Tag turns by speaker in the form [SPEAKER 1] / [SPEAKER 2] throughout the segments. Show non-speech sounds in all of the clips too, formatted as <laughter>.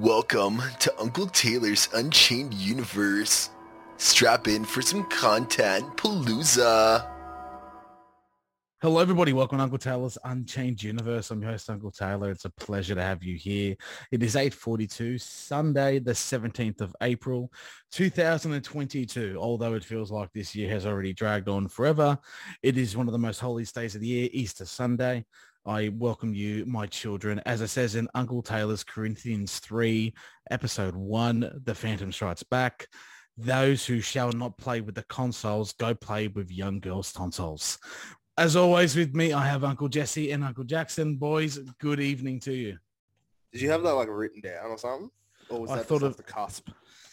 [SPEAKER 1] Welcome to Uncle Taylor's Unchained Universe. Strap in for some content palooza.
[SPEAKER 2] Hello, everybody. Welcome to Uncle Taylor's Unchained Universe. I'm your host, Uncle Taylor. It's a pleasure to have you here. It is 8.42, Sunday, the 17th of April, 2022. Although it feels like this year has already dragged on forever, it is one of the most holiest days of the year, Easter Sunday. I welcome you, my children. As it says in Uncle Taylor's Corinthians 3, episode 1, The Phantom Strikes Back. Those who shall not play with the consoles, go play with young girls' tonsils. As always with me, I have Uncle Jesse and Uncle Jackson. Boys, good evening to you.
[SPEAKER 3] Did you have that like written down or something? Or was
[SPEAKER 2] I
[SPEAKER 3] that
[SPEAKER 2] thought of-
[SPEAKER 3] the cusp?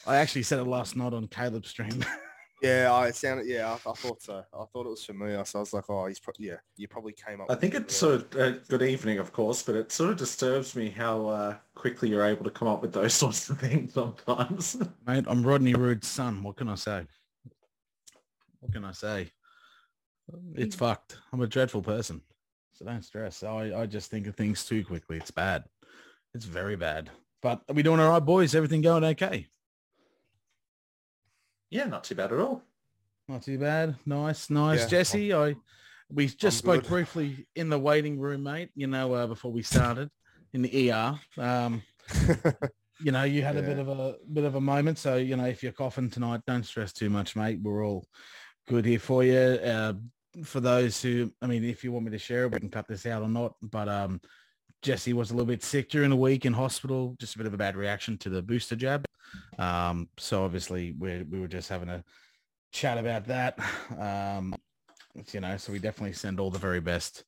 [SPEAKER 2] I actually said it last night on Caleb's stream. <laughs>
[SPEAKER 3] Yeah, I sounded. Yeah, I, I thought so. I thought it was familiar, so I was like, oh, he's pro- yeah. You probably came up.
[SPEAKER 4] I think it's
[SPEAKER 3] yeah.
[SPEAKER 4] sort of uh, good evening, of course, but it sort of disturbs me how uh, quickly you're able to come up with those <laughs> sorts of things sometimes. <laughs>
[SPEAKER 2] Mate, I'm Rodney Rude's son. What can I say? What can I say? It's fucked. I'm a dreadful person. So don't stress. I, I just think of things too quickly. It's bad. It's very bad. But are we doing all right, boys? Everything going okay?
[SPEAKER 4] Yeah, not too bad at all.
[SPEAKER 2] Not too bad. Nice, nice.
[SPEAKER 3] Yeah,
[SPEAKER 2] Jesse, I we just
[SPEAKER 3] I'm
[SPEAKER 2] spoke
[SPEAKER 3] good.
[SPEAKER 2] briefly in the waiting room, mate, you know, uh, before we started in the ER. Um, <laughs> you know, you had a bit of a bit of a moment. So, you know, if you're coughing tonight, don't stress too much, mate. We're all good here for you. Uh, for those who, I mean, if you want me to share it, we can cut this out or not. But um, Jesse was a little bit sick during the week in hospital, just a bit of a bad reaction to the booster jab. Um, so obviously we we were just having a chat about that. Um, you know, so we definitely send all the very best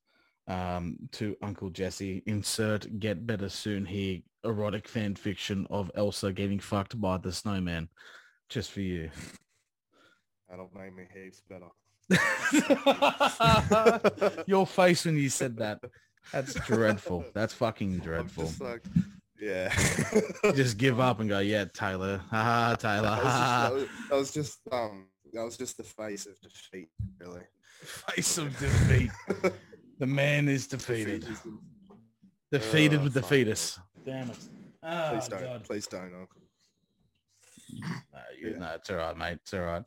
[SPEAKER 2] um, to Uncle Jesse. Insert get better soon here. Erotic fan fiction of Elsa getting fucked by the snowman. Just for you.
[SPEAKER 3] That'll make me heaps better. <laughs>
[SPEAKER 2] Your face when you said that. That's <laughs> dreadful. That's fucking
[SPEAKER 3] I'm
[SPEAKER 2] dreadful.
[SPEAKER 3] just like, yeah. <laughs>
[SPEAKER 2] Just give up and go, yeah, Tyler. Ha Taylor.
[SPEAKER 3] That was, just,
[SPEAKER 2] Ha
[SPEAKER 3] that, was, that was just um. That was just the face of defeat, really.
[SPEAKER 2] Face of defeat. The man is defeated. Defeated
[SPEAKER 3] Oh,
[SPEAKER 2] with the fetus. Damn it. Oh,
[SPEAKER 3] Please don't.
[SPEAKER 2] God.
[SPEAKER 3] Please don't, Uncle.
[SPEAKER 2] No, you,
[SPEAKER 3] Yeah.
[SPEAKER 2] no, it's all right, mate. It's all right.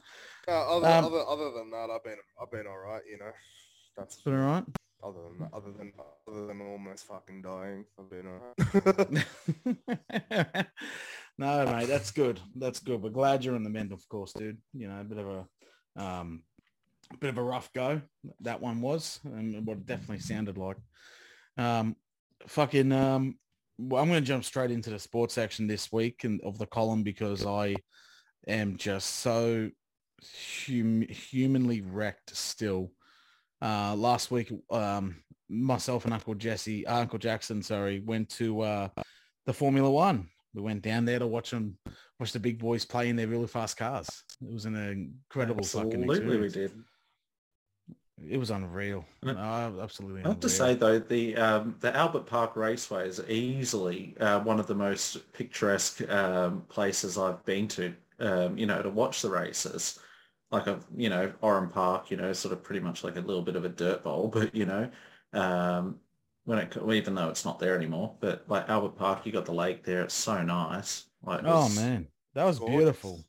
[SPEAKER 3] Uh, other,
[SPEAKER 2] Um,
[SPEAKER 3] other, other than that, I've been I've been all right. You know, that's
[SPEAKER 2] It's all right.
[SPEAKER 3] Other than that, other than other than almost fucking dying. I've been <laughs>
[SPEAKER 2] no, mate, that's good. That's good. We're glad you're in the mend, of course, dude. You know, a bit of a um bit of a rough go. That one was, and what it definitely sounded like. Um fucking um well, I'm gonna jump straight into the sports section this week and of the column because I am just so hum- humanly wrecked still. Uh last week um myself and Uncle Jesse, uh, Uncle Jackson, sorry, went to uh, the Formula One. We went down there to watch them, watch the big boys play in their really fast cars. It was an incredible fucking
[SPEAKER 4] Absolutely, we
[SPEAKER 2] experience.
[SPEAKER 4] did.
[SPEAKER 2] It was unreal. Oh, absolutely.
[SPEAKER 4] I have to say though, the um, the Albert Park Raceway is easily uh, one of the most picturesque um, places I've been to. Um, you know, to watch the races, like a you know Oran Park, you know, sort of pretty much like a little bit of a dirt bowl, <laughs> but you know, um, when it well, even though it's not there anymore, but like Albert Park, you got the lake there. It's so nice. Like,
[SPEAKER 2] Oh
[SPEAKER 4] was-
[SPEAKER 2] man, that was
[SPEAKER 3] Gorgeous.
[SPEAKER 2] beautiful.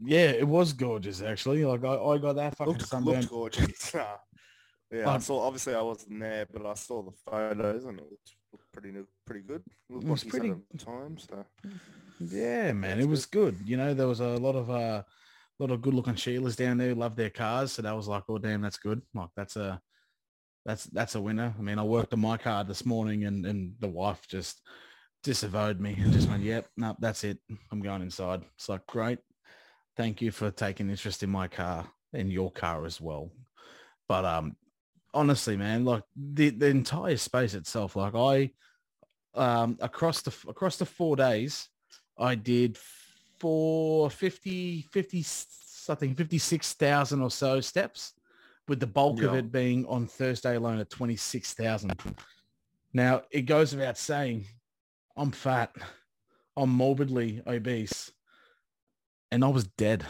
[SPEAKER 2] Yeah, it was gorgeous actually. Like I, I got that fucking
[SPEAKER 3] looked,
[SPEAKER 2] sunburn.
[SPEAKER 3] looked gorgeous. <laughs> yeah, I saw. Obviously, I wasn't there, but I saw the photos, and it looked, looked pretty pretty good. It looked
[SPEAKER 2] It was pretty-
[SPEAKER 3] pretty at the time. So
[SPEAKER 2] Yeah, man, it was good. You know, there was a lot of uh, lot of good looking Sheilas down there. love their cars, so that was like, oh damn, that's good. Like that's a that's that's a winner. I mean, I worked on my car this morning, and and the wife just disavowed me and just went, yep, no, that's it. I'm going inside. It's like great. Thank you for taking interest in my car and your car as well. But um, honestly, man, like the the entire space itself, like I um across the across the four days I did four, 50, 50 something, 56,000 or so steps with the bulk of it being on Thursday alone at 26,000. Now it goes without saying, I'm fat, I'm morbidly obese and I was dead.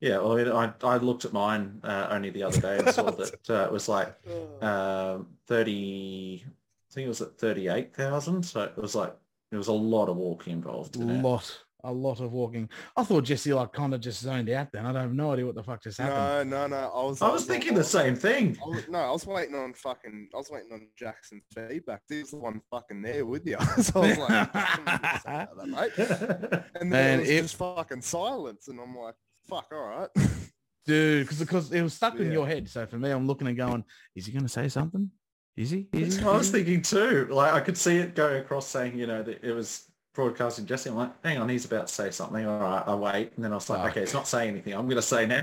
[SPEAKER 4] Yeah, well, I, I, I looked at mine uh, only the other day and saw <laughs> that uh, it was like um, 30, think it was at 38,000. So it was like, there was a lot of walking involved
[SPEAKER 2] A
[SPEAKER 4] in
[SPEAKER 2] lot, a lot of walking. I thought Jesse like kind of just zoned out then. I don't have no idea what the fuck just happened.
[SPEAKER 3] No, no, no. I was.
[SPEAKER 4] I was thinking the same thing.
[SPEAKER 3] I was, no, I was waiting on fucking. I was waiting on Jackson's feedback. He was the one fucking there with you. <laughs> so I was like, that, mate." <laughs> And then
[SPEAKER 2] Man,
[SPEAKER 3] it was
[SPEAKER 2] if-
[SPEAKER 3] just fucking silence, and I'm like, "Fuck, all right." <laughs>
[SPEAKER 2] Dude, because because it was stuck in your head. So for me, I'm looking and going, is he going to say something? Is he? Is
[SPEAKER 4] That's
[SPEAKER 2] he?
[SPEAKER 4] what I was thinking too. Like I could see it go across saying, you know, that it was broadcasting Jesse. I'm like, hang on, he's about to say something. All right, I wait. And then I was like,
[SPEAKER 2] Fuck.
[SPEAKER 4] okay, it's not saying anything. I'm going to say now.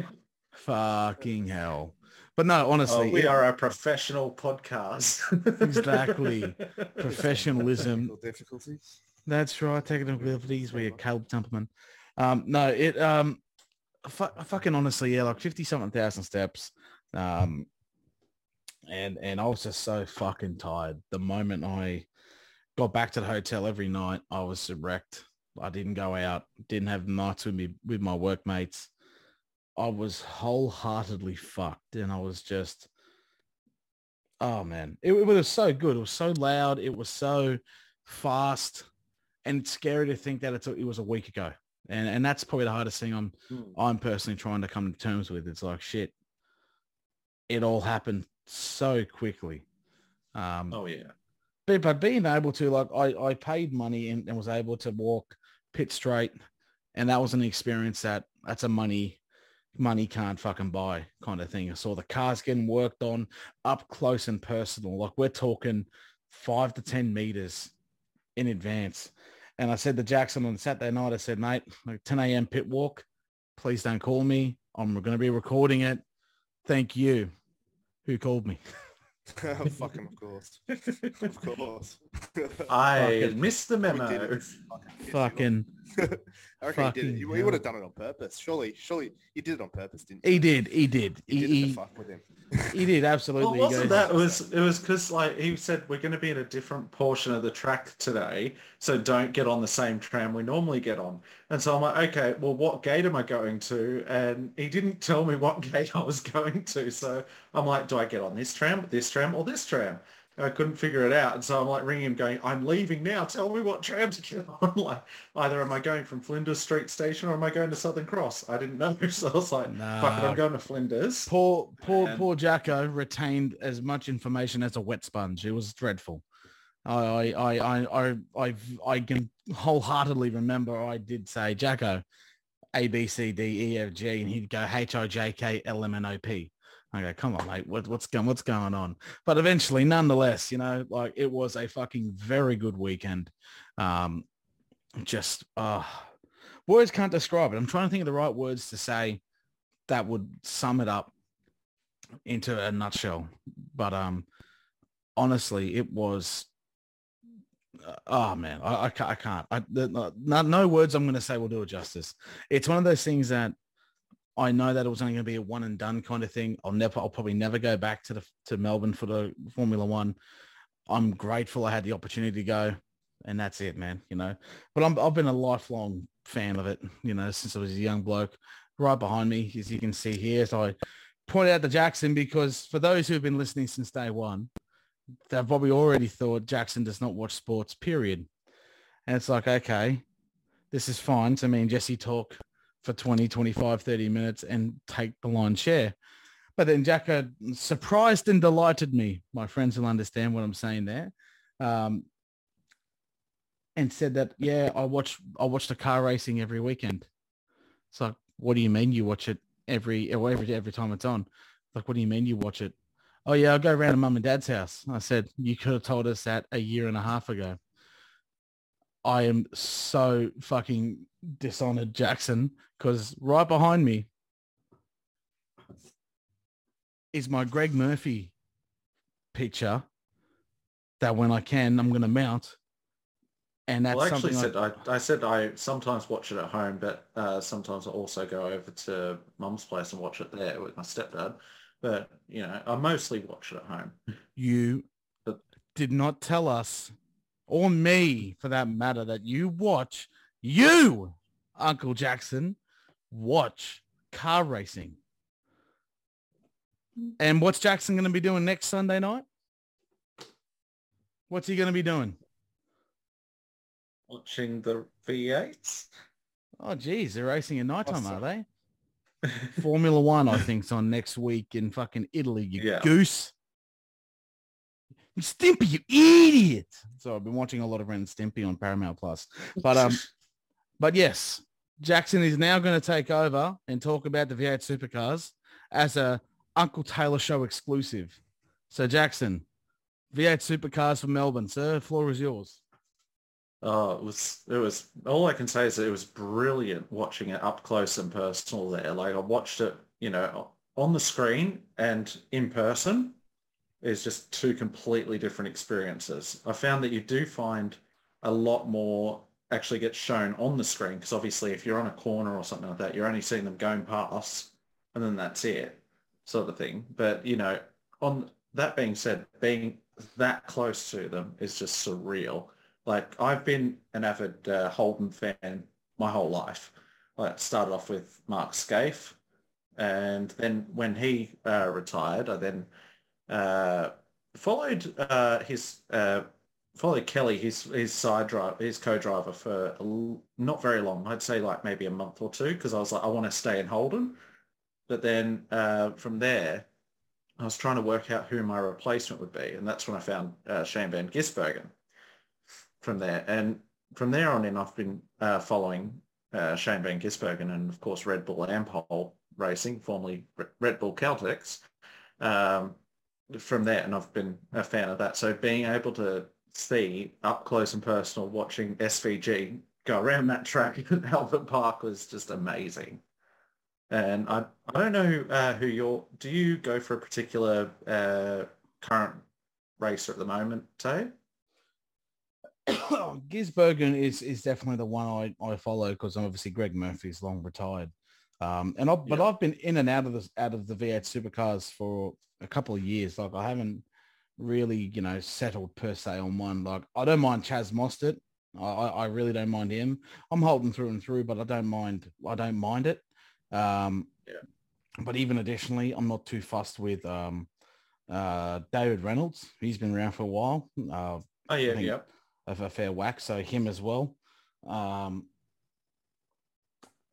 [SPEAKER 2] Fucking hell. But no, honestly,
[SPEAKER 4] Oh, we
[SPEAKER 2] it-
[SPEAKER 4] are a professional podcast.
[SPEAKER 2] Exactly. <laughs> professionalism.
[SPEAKER 3] Technical difficulties.
[SPEAKER 2] That's right. Technical difficulties. We are Caleb Temperman. Um, no, it um, fu- fucking honestly, yeah, like fifty something thousand steps. Um, and and I was just so fucking tired. The moment I got back to the hotel every night, I was wrecked. I didn't go out. Didn't have nights with me with my workmates. I was wholeheartedly fucked, and I was just, oh man, it, it was so good. It was so loud. It was so fast, and it's scary to think that it's, it was a week ago. And and that's probably the hardest thing I'm
[SPEAKER 4] Hmm.
[SPEAKER 2] I'm personally trying to come to terms with. It's like shit. It all happened so quickly. Um,
[SPEAKER 4] oh yeah.
[SPEAKER 2] but, but being able to like I, I paid money and, and was able to walk pit straight and that was an experience that that's a money money can't fucking buy kind of thing. I saw the cars getting worked on up close and personal. Like we're talking five to ten meters in advance. And I said to Jackson on Saturday night, I said, mate, like 10 a.m. pit walk, please don't call me. I'm going to be recording it. Thank you. Who called me? <laughs>
[SPEAKER 3] Oh, fucking of course, of course.
[SPEAKER 4] I
[SPEAKER 2] Fucking-
[SPEAKER 4] missed the memo.
[SPEAKER 3] did it. Fucking pissed me
[SPEAKER 2] Fucking
[SPEAKER 3] off. I reckon he did
[SPEAKER 2] fucking
[SPEAKER 3] it. You, you
[SPEAKER 2] hell.
[SPEAKER 3] would have done it on purpose. Surely, surely he did it on purpose, didn't you?
[SPEAKER 2] He did. He did.
[SPEAKER 3] You
[SPEAKER 2] He,
[SPEAKER 3] did
[SPEAKER 2] he,
[SPEAKER 3] to fuck with him. <laughs>
[SPEAKER 2] he did absolutely. He
[SPEAKER 4] wasn't that it was it was because like he said we're going to be in a different portion of the track today, so don't get on the same tram we normally get on. And so I'm like, okay, well, what gate am I going to? And he didn't tell me what <laughs> gate I was going to, so I'm like, do I get on this tram, this tram, or this tram? I couldn't figure it out, and so I'm like ringing him, going, "I'm leaving now. Tell me what tram to get on." <laughs> like, either am I going from Flinders Street Station or am I going to Southern Cross? I didn't know, <laughs> so I was like, "Fuck it, I'm going to Flinders."
[SPEAKER 2] Poor, poor,
[SPEAKER 4] And-
[SPEAKER 2] poor Jacko retained as much information as a wet sponge. It was dreadful. I, I, I, I, I, I, I can wholeheartedly remember I did say Jacko, A, B, C, D, E, F, G, and he'd go H, I, J, K, L, M, N, O, P. Go, come on, mate, what, what's going, what's going on? But eventually, nonetheless, you know, like it was a fucking very good weekend. Um, just, uh, words can't describe it. I'm trying to think of the right words to say that would sum it up into a nutshell. But um, honestly, it was. Uh, oh man, I, I can't. I can't. No, no words I'm going to say will do it justice. It's one of those things that I know that it was only going to be a one and done kind of thing. I'll never. I'll probably never go back to the to Melbourne for the Formula One. I'm grateful I had the opportunity to go, and that's it, man. You know, but I'm, I've been a lifelong fan of it. You know, since I was a young bloke. Right behind me, as you can see here, so I point out to Jackson because for those who have been listening since day one, they've probably already thought Jackson does not watch sports, period. And it's like, okay, this is fine to me and Jesse talk for 20, 25, 30 minutes and take the lion's share. But then Jacko surprised and delighted me. My friends will understand what I'm saying there. Um, and said that, yeah, I watch, I watch the car racing every weekend. It's like, what do you mean you watch it every, or every, every time it's on? Like, what do you mean you watch it? Oh yeah, I'll go around to mum and dad's house. I said, you could have told us that a year and a half ago. I am so fucking dishonored, Jackson, because right behind me is my Greg Murphy picture that when I can, I'm going to mount. And that's
[SPEAKER 4] well, I actually
[SPEAKER 2] something
[SPEAKER 4] said I, I said I sometimes watch it at home, but uh, sometimes I also go over to mum's place and watch it there with my stepdad. But you know, I mostly watch it at home.
[SPEAKER 2] you
[SPEAKER 4] But-
[SPEAKER 2] did not tell us, or me for that matter, that you watch, you, Uncle Jackson, watch car racing. And what's Jackson going to be doing next Sunday night? What's he going to be doing?
[SPEAKER 4] Watching the V8s.
[SPEAKER 2] Oh, geez, they're racing at nighttime,
[SPEAKER 3] Awesome.
[SPEAKER 2] are they? <laughs> Formula One, I think's on next week in fucking Italy. You
[SPEAKER 4] Yeah.
[SPEAKER 2] goose. You Stimpy, you idiot. So I've been watching a lot of Ren and Stimpy on Paramount Plus. But um, <laughs> but yes, Jackson is now going to take over and talk about the V8 supercars as a Uncle Taylor Show exclusive. So Jackson, V8 supercars from Melbourne, sir. Floor is yours.
[SPEAKER 4] Oh, it was it was all I can say is that it was brilliant watching it up close and personal there. Like I watched it, you know, on the screen and in person is just two completely different experiences. I found that you do find a lot more actually gets shown on the screen because obviously if you're on a corner or something like that, you're only seeing them going past and then that's it sort of thing. But, you know, on that being said, being that close to them is just surreal. Like I've been an avid uh, Holden fan my whole life. I started off with Mark Skaife, and then when he uh, retired, I then followed uh, his uh, followed Kelly, his his side drive, his co-driver for not very long. I'd say like maybe a month or two, because I was like, I want to stay in Holden. But then uh, from there, I was trying to work out who my replacement would be, and that's when I found uh, Shane Van Gisbergen from there. And from there on in, I've been uh, following uh, Shane Van Gisbergen and, of course, Red Bull Ampol Racing, formerly Re- Red Bull Caltex. Um, from that, and I've been a fan of that. So being able to see up close and personal watching SVG go around that track <laughs> at Albert Park was just amazing. And I, I don't know uh, who you're, do you go for a particular uh, current racer at the moment, Tay? <coughs>
[SPEAKER 2] Gisbergen is is definitely the one I, I follow because obviously Greg Murphy's long retired. Um, and I've, but
[SPEAKER 4] Yeah.
[SPEAKER 2] I've been in and out of this out of the V8 supercars for a couple of years. Like I haven't really, you know, settled per se on one. Like I don't mind Chaz Mostert. I, I really don't mind him. I'm Holden through and through, but I don't mind. I don't mind it. Um,
[SPEAKER 4] Yeah.
[SPEAKER 2] But even additionally, I'm not too fussed with um, uh, David Reynolds. He's been around for a while. Uh,
[SPEAKER 4] Oh, yeah, yeah.
[SPEAKER 2] of a fair whack. So him as well. Um,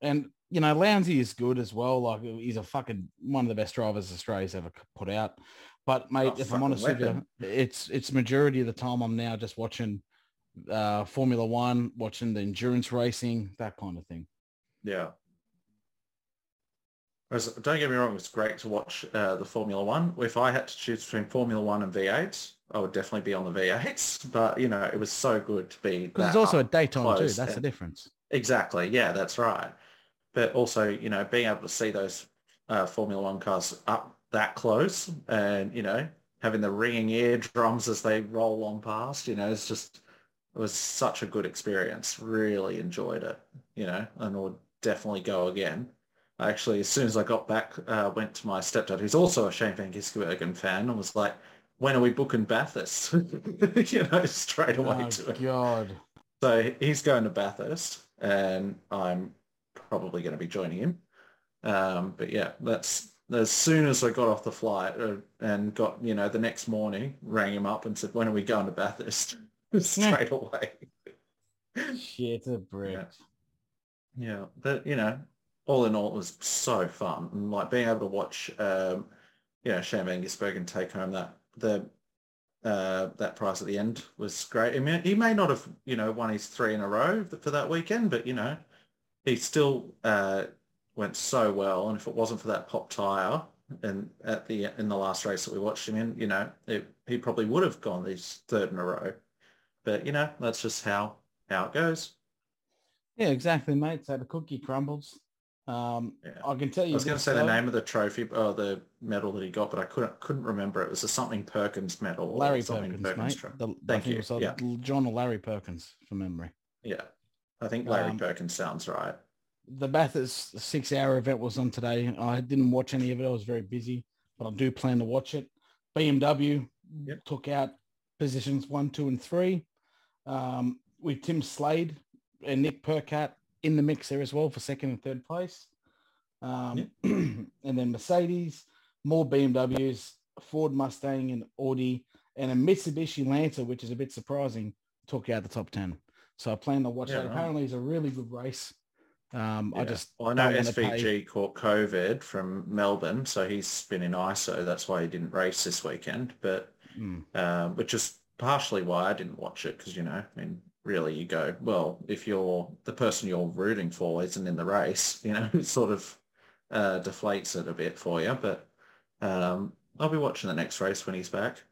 [SPEAKER 2] and you know, Lowndesy is good as well. Like he's a fucking one of the best drivers Australia's ever put out. But mate,
[SPEAKER 4] Oh,
[SPEAKER 2] if I'm honest with you, it's it's majority of the time I'm now just watching uh, Formula One, watching the endurance racing, that kind of thing.
[SPEAKER 4] Yeah. Don't get me wrong, it's great to watch uh, the Formula One. If I had to choose between Formula One and V8, I would definitely be on the V8s. But, you know, it was so good to be
[SPEAKER 2] Because it's also a daytime too. That's the difference.
[SPEAKER 4] Exactly. Yeah, that's right. But also, you know, being able to see those uh, Formula One cars up that close and, you know, having the ringing eardrums as they roll on past, you know, it's just, it was such a good experience. Really enjoyed it, you know, and would definitely go again. I actually, as soon as I got back, uh, went to my stepdad, who's also a Shane Van Gisbergen fan, and was like, when are we booking Bathurst? <laughs> you know, straight away
[SPEAKER 2] Oh
[SPEAKER 4] to it.
[SPEAKER 2] God.
[SPEAKER 4] So he's going to Bathurst, and I'm probably going to be joining him. Um, but yeah, that's as soon as I got off the flight uh, and got, you know, the next morning, rang him up and said, when are we going to Bathurst? <laughs> Straight away.
[SPEAKER 2] Shit a brick.
[SPEAKER 4] Yeah, but you know, all in all, it was so fun, and like being able to watch, um, you know, Shane Van Gisbergen take home that the uh, that prize at the end was great. I mean, he may not have, you know, won his three in a row for that weekend, but you know, he still uh, went so well. And if it wasn't for that pop tire and at the in the last race that we watched him in, you know, it, he probably would have gone his third in a row. But you know, that's just how how it goes.
[SPEAKER 2] Yeah, exactly, mate. So the cookie crumbles. Um,
[SPEAKER 4] Yeah.
[SPEAKER 2] I can tell you.
[SPEAKER 4] I was going to
[SPEAKER 2] this,
[SPEAKER 4] say the name of the trophy or the medal that he got, but I couldn't couldn't remember. It was a something Perkins medal. or
[SPEAKER 2] Larry
[SPEAKER 4] something
[SPEAKER 2] Perkins, mate. The,
[SPEAKER 4] Thank you. Yeah.
[SPEAKER 2] John or Larry Perkins from memory.
[SPEAKER 4] Yeah, I think Larry
[SPEAKER 2] Um,
[SPEAKER 4] Perkins sounds right.
[SPEAKER 2] The Bathurst six-hour event was on today. I didn't watch any of it. I was very busy, but I do plan to watch it. BMW
[SPEAKER 4] Yep.
[SPEAKER 2] took out positions one, two, and three. Um, with Tim Slade and Nick Percat in the mix there as well for second and third place. Um, <clears throat> and then Mercedes, more BMWs, Ford Mustang and Audi and a Mitsubishi Lancer, which is a bit surprising, took out the top ten. So I plan to watch
[SPEAKER 4] Yeah,
[SPEAKER 2] that.
[SPEAKER 4] right.
[SPEAKER 2] Apparently, it's a really good race. Um, I just
[SPEAKER 4] Well, I know SVG
[SPEAKER 2] pay-
[SPEAKER 4] caught COVID from Melbourne, so he's been in ISO. That's why he didn't race this weekend. But
[SPEAKER 2] Mm.
[SPEAKER 4] um, which is partially why I didn't watch it because you know, I mean, really, you go well if you're the person you're rooting for isn't in the race, <laughs> you know, it sort of uh, deflates it a bit for you. But um, I'll be watching the next race when he's back.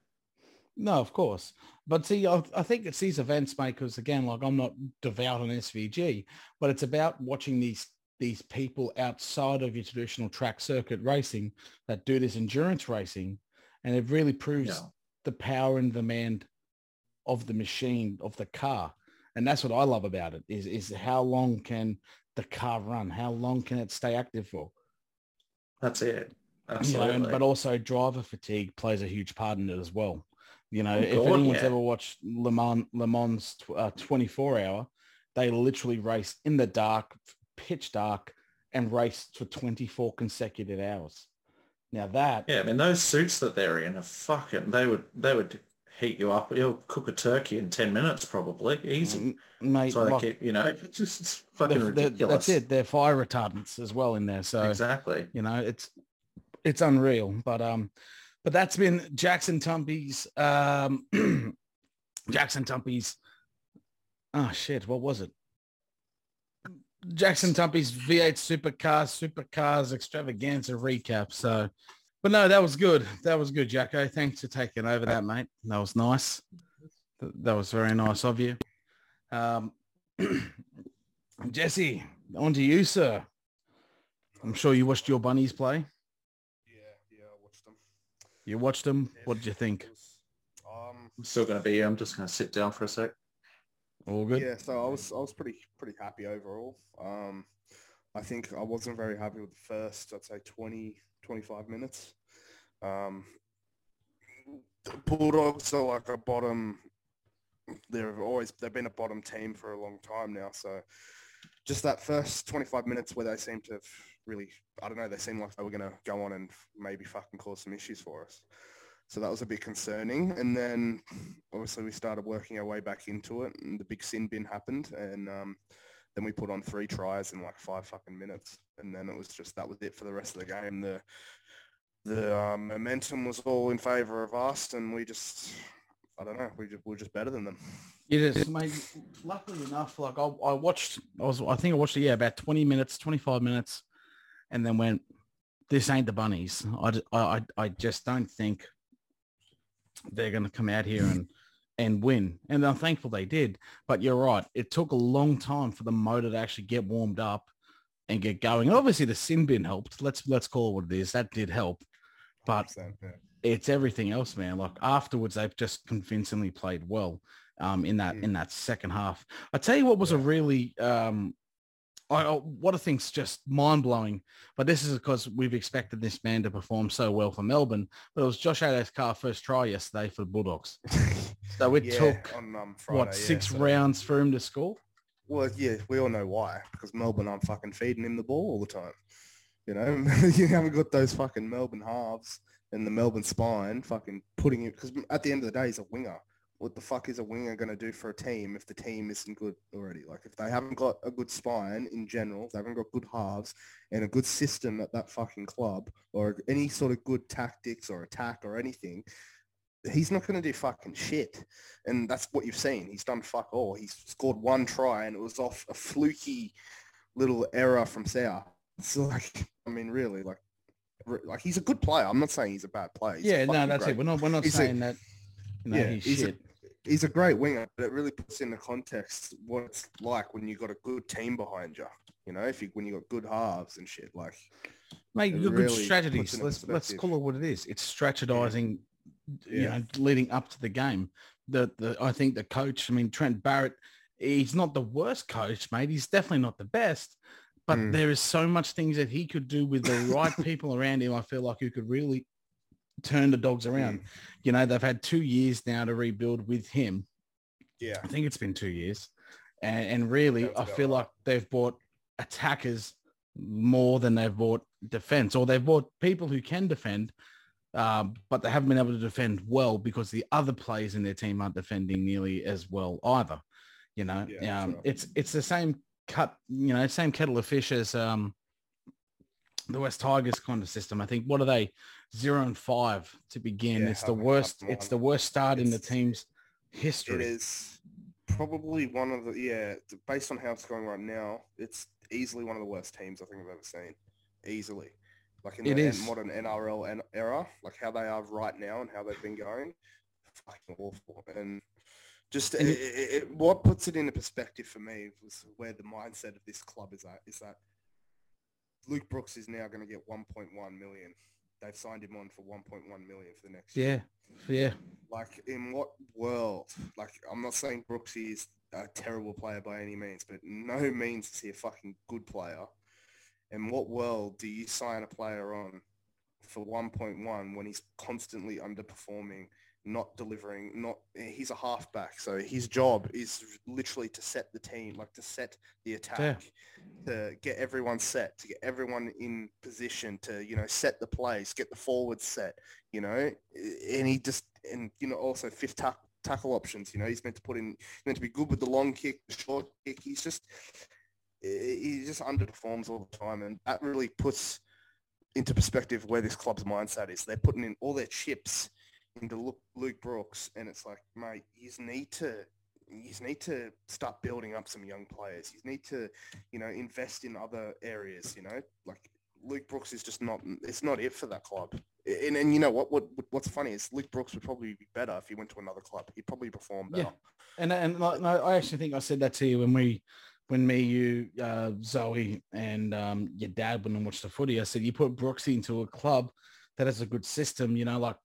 [SPEAKER 2] No, of course. But see, I, I think it's these events makers again. Like I'm not devout on SVG, but it's about watching these these people outside of your traditional track circuit racing that do this endurance racing, and it really proves
[SPEAKER 4] Yeah.
[SPEAKER 2] the power and demand of the machine of the car, and that's what I love about it. Is is how long can the car run? How long can it stay active for?
[SPEAKER 4] That's it.
[SPEAKER 2] you know,
[SPEAKER 4] Absolutely.
[SPEAKER 2] but also driver fatigue plays a huge part in it as well. You know,
[SPEAKER 4] Oh,
[SPEAKER 2] if
[SPEAKER 4] God,
[SPEAKER 2] anyone's
[SPEAKER 4] yeah.
[SPEAKER 2] ever watched Le Mans, Le Mans uh, 24 hour, they literally race in the dark, pitch dark, and race for 24 consecutive hours. Now that,
[SPEAKER 4] Yeah, I mean those suits that they're in are fucking. They would they would heat you up. You'll cook a turkey in ten minutes probably, easy.
[SPEAKER 2] mate,
[SPEAKER 4] So
[SPEAKER 2] like,
[SPEAKER 4] keep you know <laughs> it's just it's fucking
[SPEAKER 2] they're- they're-
[SPEAKER 4] ridiculous.
[SPEAKER 2] that's it. They're fire retardants as well in there. So
[SPEAKER 4] Exactly.
[SPEAKER 2] you know, it's it's unreal. But um, but that's been Jackson Tumpy's um, <clears throat> Jackson Tumpy's. Oh shit! What was it? Jackson Tumpy's V8 Supercars Supercars Extravaganza recap. So, but no, that was good. That was good, Jacko. Thanks for taking over that, mate. That was nice. That was very nice of you. Um, <clears throat> Jesse, on to you, sir. I'm sure you watched your bunnies play.
[SPEAKER 3] Yeah, yeah, I watched them.
[SPEAKER 2] You watched them. What did you think?
[SPEAKER 3] Um,
[SPEAKER 4] I'm still going to be. I'm just going to sit down for a sec.
[SPEAKER 2] All good.
[SPEAKER 3] Yeah, so I was I was pretty pretty happy overall. Um, I think I wasn't very happy with the first, I'd say 20, 25 minutes. Um, the Bulldogs are like a bottom. They've always they've been a bottom team for a long time now. So just that first 25 minutes where they seem to have really, I don't know, they seemed like they were going to go on and maybe fucking cause some issues for us. So that was a bit concerning. And then obviously we started working our way back into it and the big sin bin happened. And um, then we put on three tries in like five fucking minutes. And then it was just, that was it for the rest of the game. The, the um, momentum was all in favor of us and we just, I don't know, we just, we're just better than them.
[SPEAKER 2] It is, mate. Luckily enough, like I, I watched, I was, I think I watched it, yeah, about 20 minutes, 25 minutes, and then went, this ain't the bunnies. I, I, I just don't think they're going to come out here and, and win. And I'm thankful they did. But you're right. It took a long time for the motor to actually get warmed up and get going. And obviously the sin bin helped. Let's, let's call it what it is. That did help. But it's everything else, man. Like afterwards, they've just convincingly played well um, in that
[SPEAKER 3] Mm.
[SPEAKER 2] in that second half. I tell you what was a really um, I, I- what I think's just mind blowing. But this is because we've expected this man to perform so well for Melbourne. But it was Josh Addo-Carr's first try yesterday for the Bulldogs. <laughs> So it
[SPEAKER 3] Yeah,
[SPEAKER 2] took
[SPEAKER 3] on, um, Friday,
[SPEAKER 2] what
[SPEAKER 3] yeah,
[SPEAKER 2] six
[SPEAKER 3] so-
[SPEAKER 2] rounds for him to score.
[SPEAKER 3] Well, yeah, we all know why. Because Melbourne aren't fucking feeding him the ball all the time. You know, <laughs> you haven't got those fucking Melbourne halves and the Melbourne spine fucking putting it Because at the end of the day, he's a winger. What the fuck is a winger going to do for a team if the team isn't good already? Like if they haven't got a good spine in general, if they haven't got good halves and a good system at that fucking club or any sort of good tactics or attack or anything, he's not going to do fucking shit. And that's what you've seen. He's done fuck all. He's scored one try and it was off a fluky little error from South. So like, I mean, really, like, like he's a good player. I'm not saying he's a bad player. He's
[SPEAKER 2] yeah, no, that's
[SPEAKER 3] great-
[SPEAKER 2] it. We're not we're not
[SPEAKER 3] he's a-
[SPEAKER 2] saying that. Know,
[SPEAKER 3] Yeah,
[SPEAKER 2] he's,
[SPEAKER 3] he's a-
[SPEAKER 2] shit.
[SPEAKER 3] He's a great winger, but it really puts into context what it's like when you've got a good team behind you. You know, if you when you got good halves and shit, like
[SPEAKER 2] Mate, you've got
[SPEAKER 3] really
[SPEAKER 2] good strategies. Let's let's call it what it is. It's strategizing, you
[SPEAKER 3] Yeah.
[SPEAKER 2] know, leading up to the game. The the I think the coach. I mean, Trent Barrett. He's not the worst coach, mate. He's definitely not the best. But
[SPEAKER 3] Mm.
[SPEAKER 2] there is so much things that he could do with the right <laughs> people around him. I feel like who could really turn the dogs around.
[SPEAKER 3] Mm.
[SPEAKER 2] You know, they've had two years now to rebuild with him.
[SPEAKER 3] yeah,
[SPEAKER 2] I think it's been two years. And, and really, I feel
[SPEAKER 3] right.
[SPEAKER 2] like they've bought attackers more than they've bought defense, or they've bought people who can defend, um, but they haven't been able to defend well because the other players in their team aren't defending nearly as well either. You know,
[SPEAKER 3] Yeah,
[SPEAKER 2] um, it's it's the same cut, you know, same kettle of fish as um, the West Tigers kind of system. I think what are they zero and five to begin?
[SPEAKER 3] Yeah,
[SPEAKER 2] it's the worst. It's the worst start in the team's history.
[SPEAKER 3] It is probably one of the yeah. Based on how it's going right now, it's easily one of the worst teams I think I've ever seen. Easily, like in
[SPEAKER 2] It
[SPEAKER 3] the
[SPEAKER 2] is.
[SPEAKER 3] Modern NRL era, like how they are right now and how they've been going, fucking awful. And just
[SPEAKER 2] And
[SPEAKER 3] it, it- what puts it into perspective for me was where the mindset of this club is at. Is that Luke Brooks is now going to get 1.1 million. They've signed him on for 1.1 million for the next year.
[SPEAKER 2] Yeah, yeah,
[SPEAKER 3] like in what world like i'm not saying brooksy is a terrible player by any means but no means is he a fucking good player. In what world do you sign a player on for 1.1 when he's constantly underperforming not delivering not he's a halfback so his job is literally to set the team like to set the attack to get everyone set to get everyone in position to you know set the plays get the forwards set you know, and he just and you know also fifth tack, tackle options. You know, he's meant to put in meant to be good with the long kick, the short kick. He's just he just underperforms all the time, and that really puts into perspective where this club's mindset is. They're putting in all their chips into Luke, Luke Brooks, and it's like, mate, you need to you need to start building up some young players. You need to, you know, invest in other areas. You know, like Luke Brooks is just not. It's not it for that club. And, and you know what, what? What's funny is Luke Brooks would probably be better if he went to another club. He'd probably perform better.
[SPEAKER 2] Yeah. and and like, no, I actually think I said that to you when we, when me, you, uh, Zoe, and um, your dad went and watched the footy. I said you put Brooksy into a club that has a good system. You know, like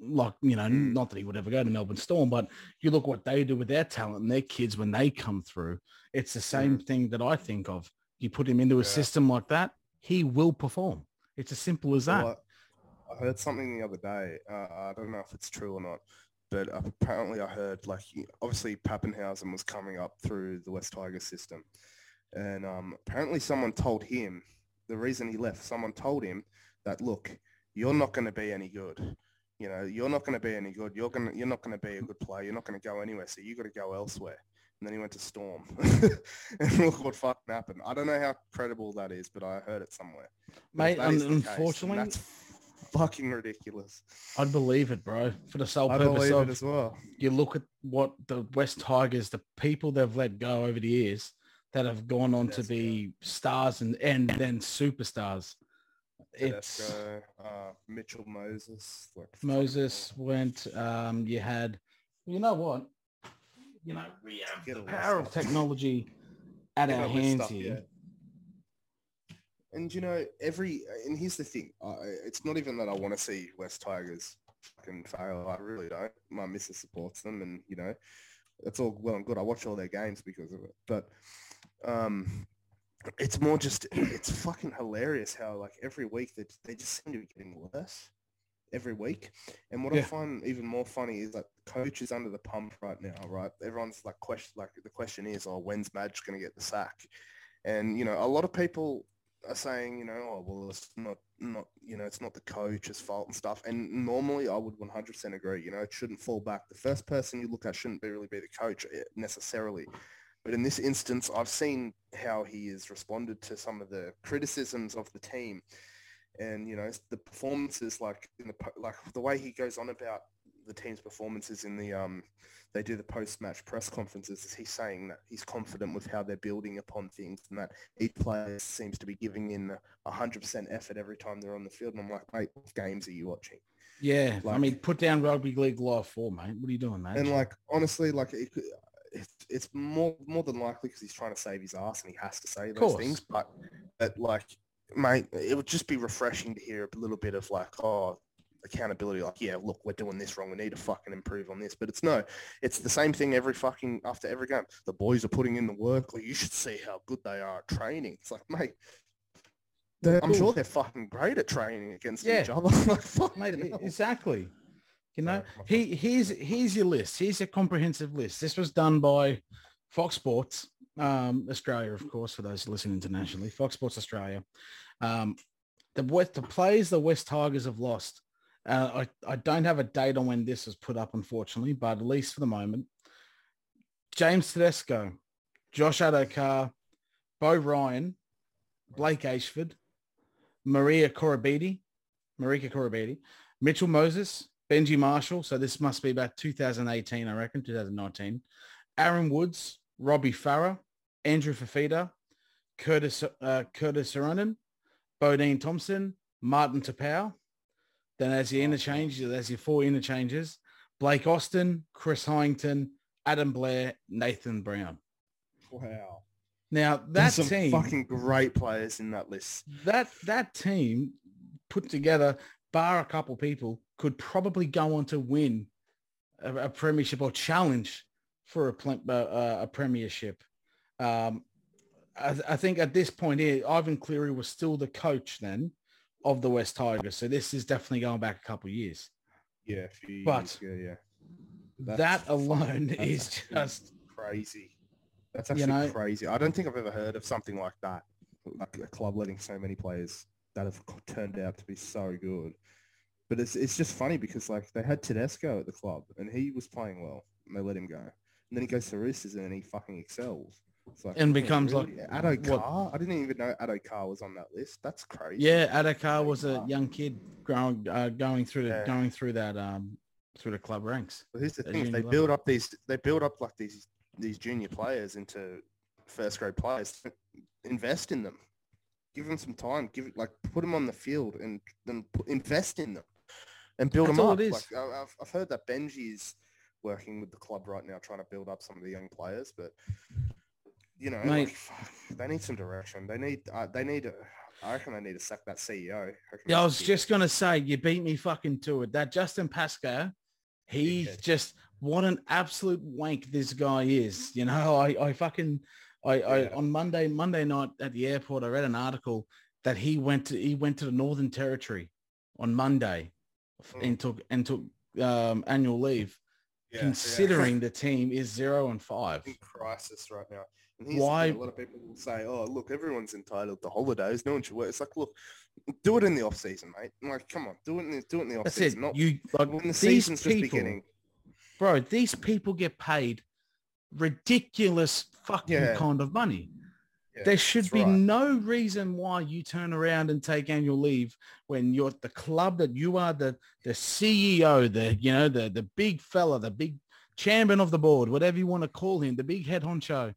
[SPEAKER 2] like you know,
[SPEAKER 3] Mm.
[SPEAKER 2] not that he would ever go to Melbourne Storm, but you look what they do with their talent and their kids when they come through. It's the same thing that I think of. You put him into a system like that, he will perform. It's as simple as that.
[SPEAKER 3] Well, I, heard something the other day. Uh, I don't know if it's true or not, but apparently I heard like obviously Papenhuyzen was coming up through the West Tigers system, and um, apparently someone told him the reason he left. Someone told him that look, you're not going to be any good. You know, you're not going to be any good. You're gonna, you're not going to be a good player. You're not going to go anywhere. So you got to go elsewhere. And then he went to Storm, <laughs> and look what fucking happened. I don't know how credible that is, but I heard it somewhere.
[SPEAKER 2] Mate,
[SPEAKER 3] if that is
[SPEAKER 2] un-
[SPEAKER 3] the case,
[SPEAKER 2] unfortunately,
[SPEAKER 3] that's fucking ridiculous.
[SPEAKER 2] I'd believe it, bro. For the sole
[SPEAKER 3] I
[SPEAKER 2] purpose
[SPEAKER 3] believe
[SPEAKER 2] of
[SPEAKER 3] it as well.
[SPEAKER 2] you look at what the West Tigers, the people they've let go over the years that have gone on to
[SPEAKER 3] Tedesco.
[SPEAKER 2] be stars and, and then superstars. It's
[SPEAKER 3] uh, Mitchell Moses, like
[SPEAKER 2] Moses went, um, you had, you know what? You know, we have the power of technology at
[SPEAKER 3] Get
[SPEAKER 2] our hands
[SPEAKER 3] up,
[SPEAKER 2] here.
[SPEAKER 3] And you know, every and here's the thing. I it's not even that I want to see West Tigers fucking fail. I really don't. My missus supports them, and you know, it's all well and good. I watch all their games because of it. But um, it's more just it's fucking hilarious how like every week they they just seem to be getting worse every week. And what I find even more funny is that the coach is under the pump right now, right? Everyone's like question like the question is, oh, when's Madge going to get the sack? And you know, a lot of people are saying, you know, oh well, it's not not you know, it's not the coach's fault and stuff. And normally, I would 100% agree. You know, it shouldn't fall back. The first person you look at shouldn't be really be the coach eh, necessarily. But in this instance, I've seen how he has responded to some of the criticisms of the team, and you know, the performances like in the like the way he goes on about the team's performances in the um they do the post-match press conferences is he's saying that he's confident with how they're building upon things and that each player seems to be giving in a 100% effort every time they're on the field. And I'm like, mate, what games are you watching?
[SPEAKER 2] Yeah, I mean, put down rugby league live four, mate. What are you doing, mate?
[SPEAKER 3] And like, honestly, like it, could- it's, it's more more than likely because he's trying to save his ass and he has to say those things. But, but like, mate, it would just be refreshing to hear a little bit of like, oh, accountability. Like, yeah, look, we're doing this wrong. We need to fucking improve on this. But it's no, it's the same thing every fucking after every game. The boys are putting in the work. Like, you should see how good they are at training. It's like, mate. they're- I'm
[SPEAKER 2] Cool.
[SPEAKER 3] sure they're fucking great at training against
[SPEAKER 2] Yeah.
[SPEAKER 3] each other. <laughs> like, fuck,
[SPEAKER 2] Mate, exactly. You know, he here's here's your list. Here's your comprehensive list. This was done by Fox Sports um, Australia, of course, for those listening internationally. Fox Sports Australia. Um, the West, the players the West Tigers have lost Uh, I, I don't have a date on when this was put up, unfortunately, but at least for the moment, James Tedesco, Josh Addo-Carr, Bo Ryan, Blake Ashford, Maria Koroibete, Marika Koroibete, Mitchell Moses, Benji Marshall. So this must be about 2018, I reckon, 2019. Aaron Woods, Robbie Farah, Andrew Fifita, Curtis uh, Curtis Sironen, Bodene Thompson, Martin Taupau. Then as your interchanges, as your four interchanges, Blake Austin, Chris Heighington, Adam Blair, Nathan Brown.
[SPEAKER 3] Wow.
[SPEAKER 2] Now that
[SPEAKER 3] There's some
[SPEAKER 2] team,
[SPEAKER 3] fucking great players in that list.
[SPEAKER 2] that that team put together, bar a couple people, could probably go on to win a, a premiership or challenge for a, uh, uh, a premiership. Um, I, I think at this point here, Ivan Cleary was still the coach then of the West Tigers. So this is definitely going back a couple of years.
[SPEAKER 3] Yeah, few
[SPEAKER 2] But
[SPEAKER 3] ago, yeah.
[SPEAKER 2] that alone is just
[SPEAKER 3] crazy. That's
[SPEAKER 2] You
[SPEAKER 3] actually
[SPEAKER 2] know-
[SPEAKER 3] crazy. I don't think I've ever heard of something like that. Like a club letting so many players that <laughs> have turned out to be so good. But it's it's just funny because like they had Tedesco at the club and he was playing well and they let him go. And then he goes to Roosters and he fucking excels. Like,
[SPEAKER 2] And becomes
[SPEAKER 3] really?
[SPEAKER 2] like-
[SPEAKER 3] Addo
[SPEAKER 2] what-
[SPEAKER 3] Carr. I didn't even know Addo Carr was on that list. That's crazy.
[SPEAKER 2] yeah. Addo-Carr was a young kid growing uh, going through the,
[SPEAKER 3] Yeah.
[SPEAKER 2] going through that um through the club ranks.
[SPEAKER 3] But here's the thing: if they
[SPEAKER 2] level.
[SPEAKER 3] build up these, they build up like these these junior players into first grade players. Invest in them, give them some time, give it like put them on the field and then put, invest in them and build
[SPEAKER 2] That's
[SPEAKER 3] them up.
[SPEAKER 2] it is.
[SPEAKER 3] Like I- I've, I've heard that Benji is working with the club right now, trying to build up some of the young players, but you know, like, <sighs> they need some direction. They need, uh, they need. A, I reckon they need to sack that CEO. I
[SPEAKER 2] Yeah, I was just gonna say you beat me fucking to it. That Justin Pascoe,
[SPEAKER 3] he's
[SPEAKER 2] just what an absolute wank this guy is. You know, I I fucking I, I on Monday Monday night at the airport I read an article that he went to he went to the Northern Territory on Monday
[SPEAKER 3] Mm.
[SPEAKER 2] and took and took um, annual leave,
[SPEAKER 3] Yeah, yeah.
[SPEAKER 2] considering <laughs> the team is zero and five.
[SPEAKER 3] in crisis right now.
[SPEAKER 2] Why-
[SPEAKER 3] a lot of people will say, "Oh, look, everyone's entitled to holidays. No one should work." It's like, look, do it in the off season, mate. Like, come on, do it in the, do it in the off
[SPEAKER 2] That's it.
[SPEAKER 3] season. Not
[SPEAKER 2] You like
[SPEAKER 3] when the season's just
[SPEAKER 2] people,
[SPEAKER 3] beginning.
[SPEAKER 2] bro. These people get paid ridiculous fucking
[SPEAKER 3] Yeah.
[SPEAKER 2] kind of money.
[SPEAKER 3] Yeah,
[SPEAKER 2] there should be
[SPEAKER 3] right.
[SPEAKER 2] no reason why you turn around and take annual leave when you're at the club that you are the the CEO, the you know the the big fella, the big chairman of the board, whatever you want to call him, the big head honcho,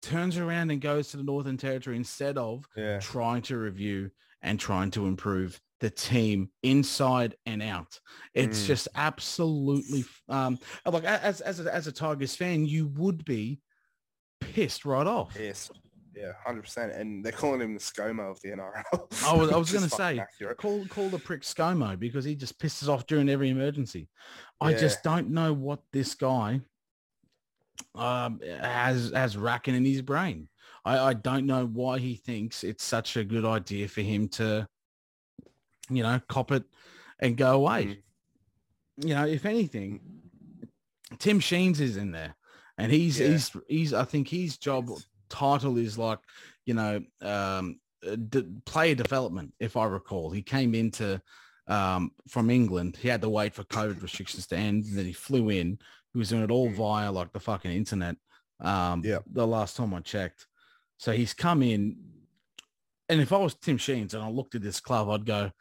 [SPEAKER 2] turns around and goes to the Northern Territory instead of
[SPEAKER 3] Yeah,
[SPEAKER 2] trying to review and trying to improve the team inside and out. It's
[SPEAKER 3] Mm.
[SPEAKER 2] just absolutely um like as as a, as a Tigers fan, you would be pissed right off.
[SPEAKER 3] yes, yeah, hundred percent. And they're calling him the ScoMo of the NRL.
[SPEAKER 2] I was, I was <laughs> going to say,
[SPEAKER 3] accurate.
[SPEAKER 2] call call the prick ScoMo because he just pisses off during every emergency. I just don't know what this guy um, has has racking in his brain. I, I don't know why he thinks it's such a good idea for him to, you know, cop it and go away.
[SPEAKER 3] Mm.
[SPEAKER 2] You know, if anything, Tim Sheens is in there, and he's
[SPEAKER 3] Yeah.
[SPEAKER 2] he's he's. I think his job title is like, you know, um, uh, d- player development. If I recall, he came into um, from England. He had to wait for COVID restrictions to end, and then he flew in. He was doing it all
[SPEAKER 3] Mm.
[SPEAKER 2] via like the fucking internet. Um,
[SPEAKER 3] Yeah.
[SPEAKER 2] The last time I checked, so he's come in, and if I was Tim Sheens and I looked at this club, I'd go,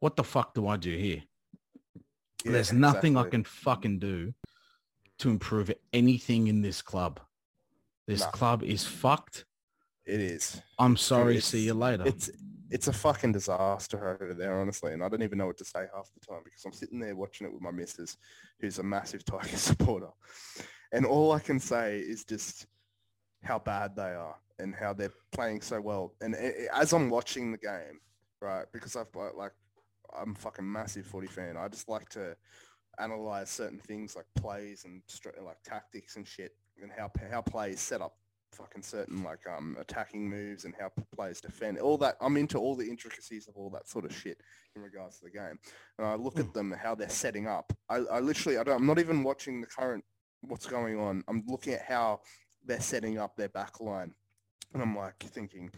[SPEAKER 2] "What the fuck do I do here?"
[SPEAKER 3] Yeah,
[SPEAKER 2] There's nothing I can fucking do to improve anything in this club. This
[SPEAKER 3] Nothing.
[SPEAKER 2] club is fucked.
[SPEAKER 3] It is.
[SPEAKER 2] I'm sorry.
[SPEAKER 3] it's-
[SPEAKER 2] See you later.
[SPEAKER 3] It's it's a fucking disaster over there, honestly, and I don't even know what to say half the time because I'm sitting there watching it with my missus, who's a massive <laughs> Tiger supporter, and all I can say is just how bad they are and how they're playing so well. And i- i- as I'm watching the game, right, because I've got, like I'm a fucking massive footy fan. I just like to analyze certain things like plays and like tactics and shit, and how how plays set up fucking certain like um attacking moves and how players defend. All that i'm into all the intricacies of all that sort of shit in regards to the game. And i look at them how they're setting up. I, I literally I don't, i'm not even watching the current what's going on. I'm looking at how they're setting up their back line. And i'm like thinking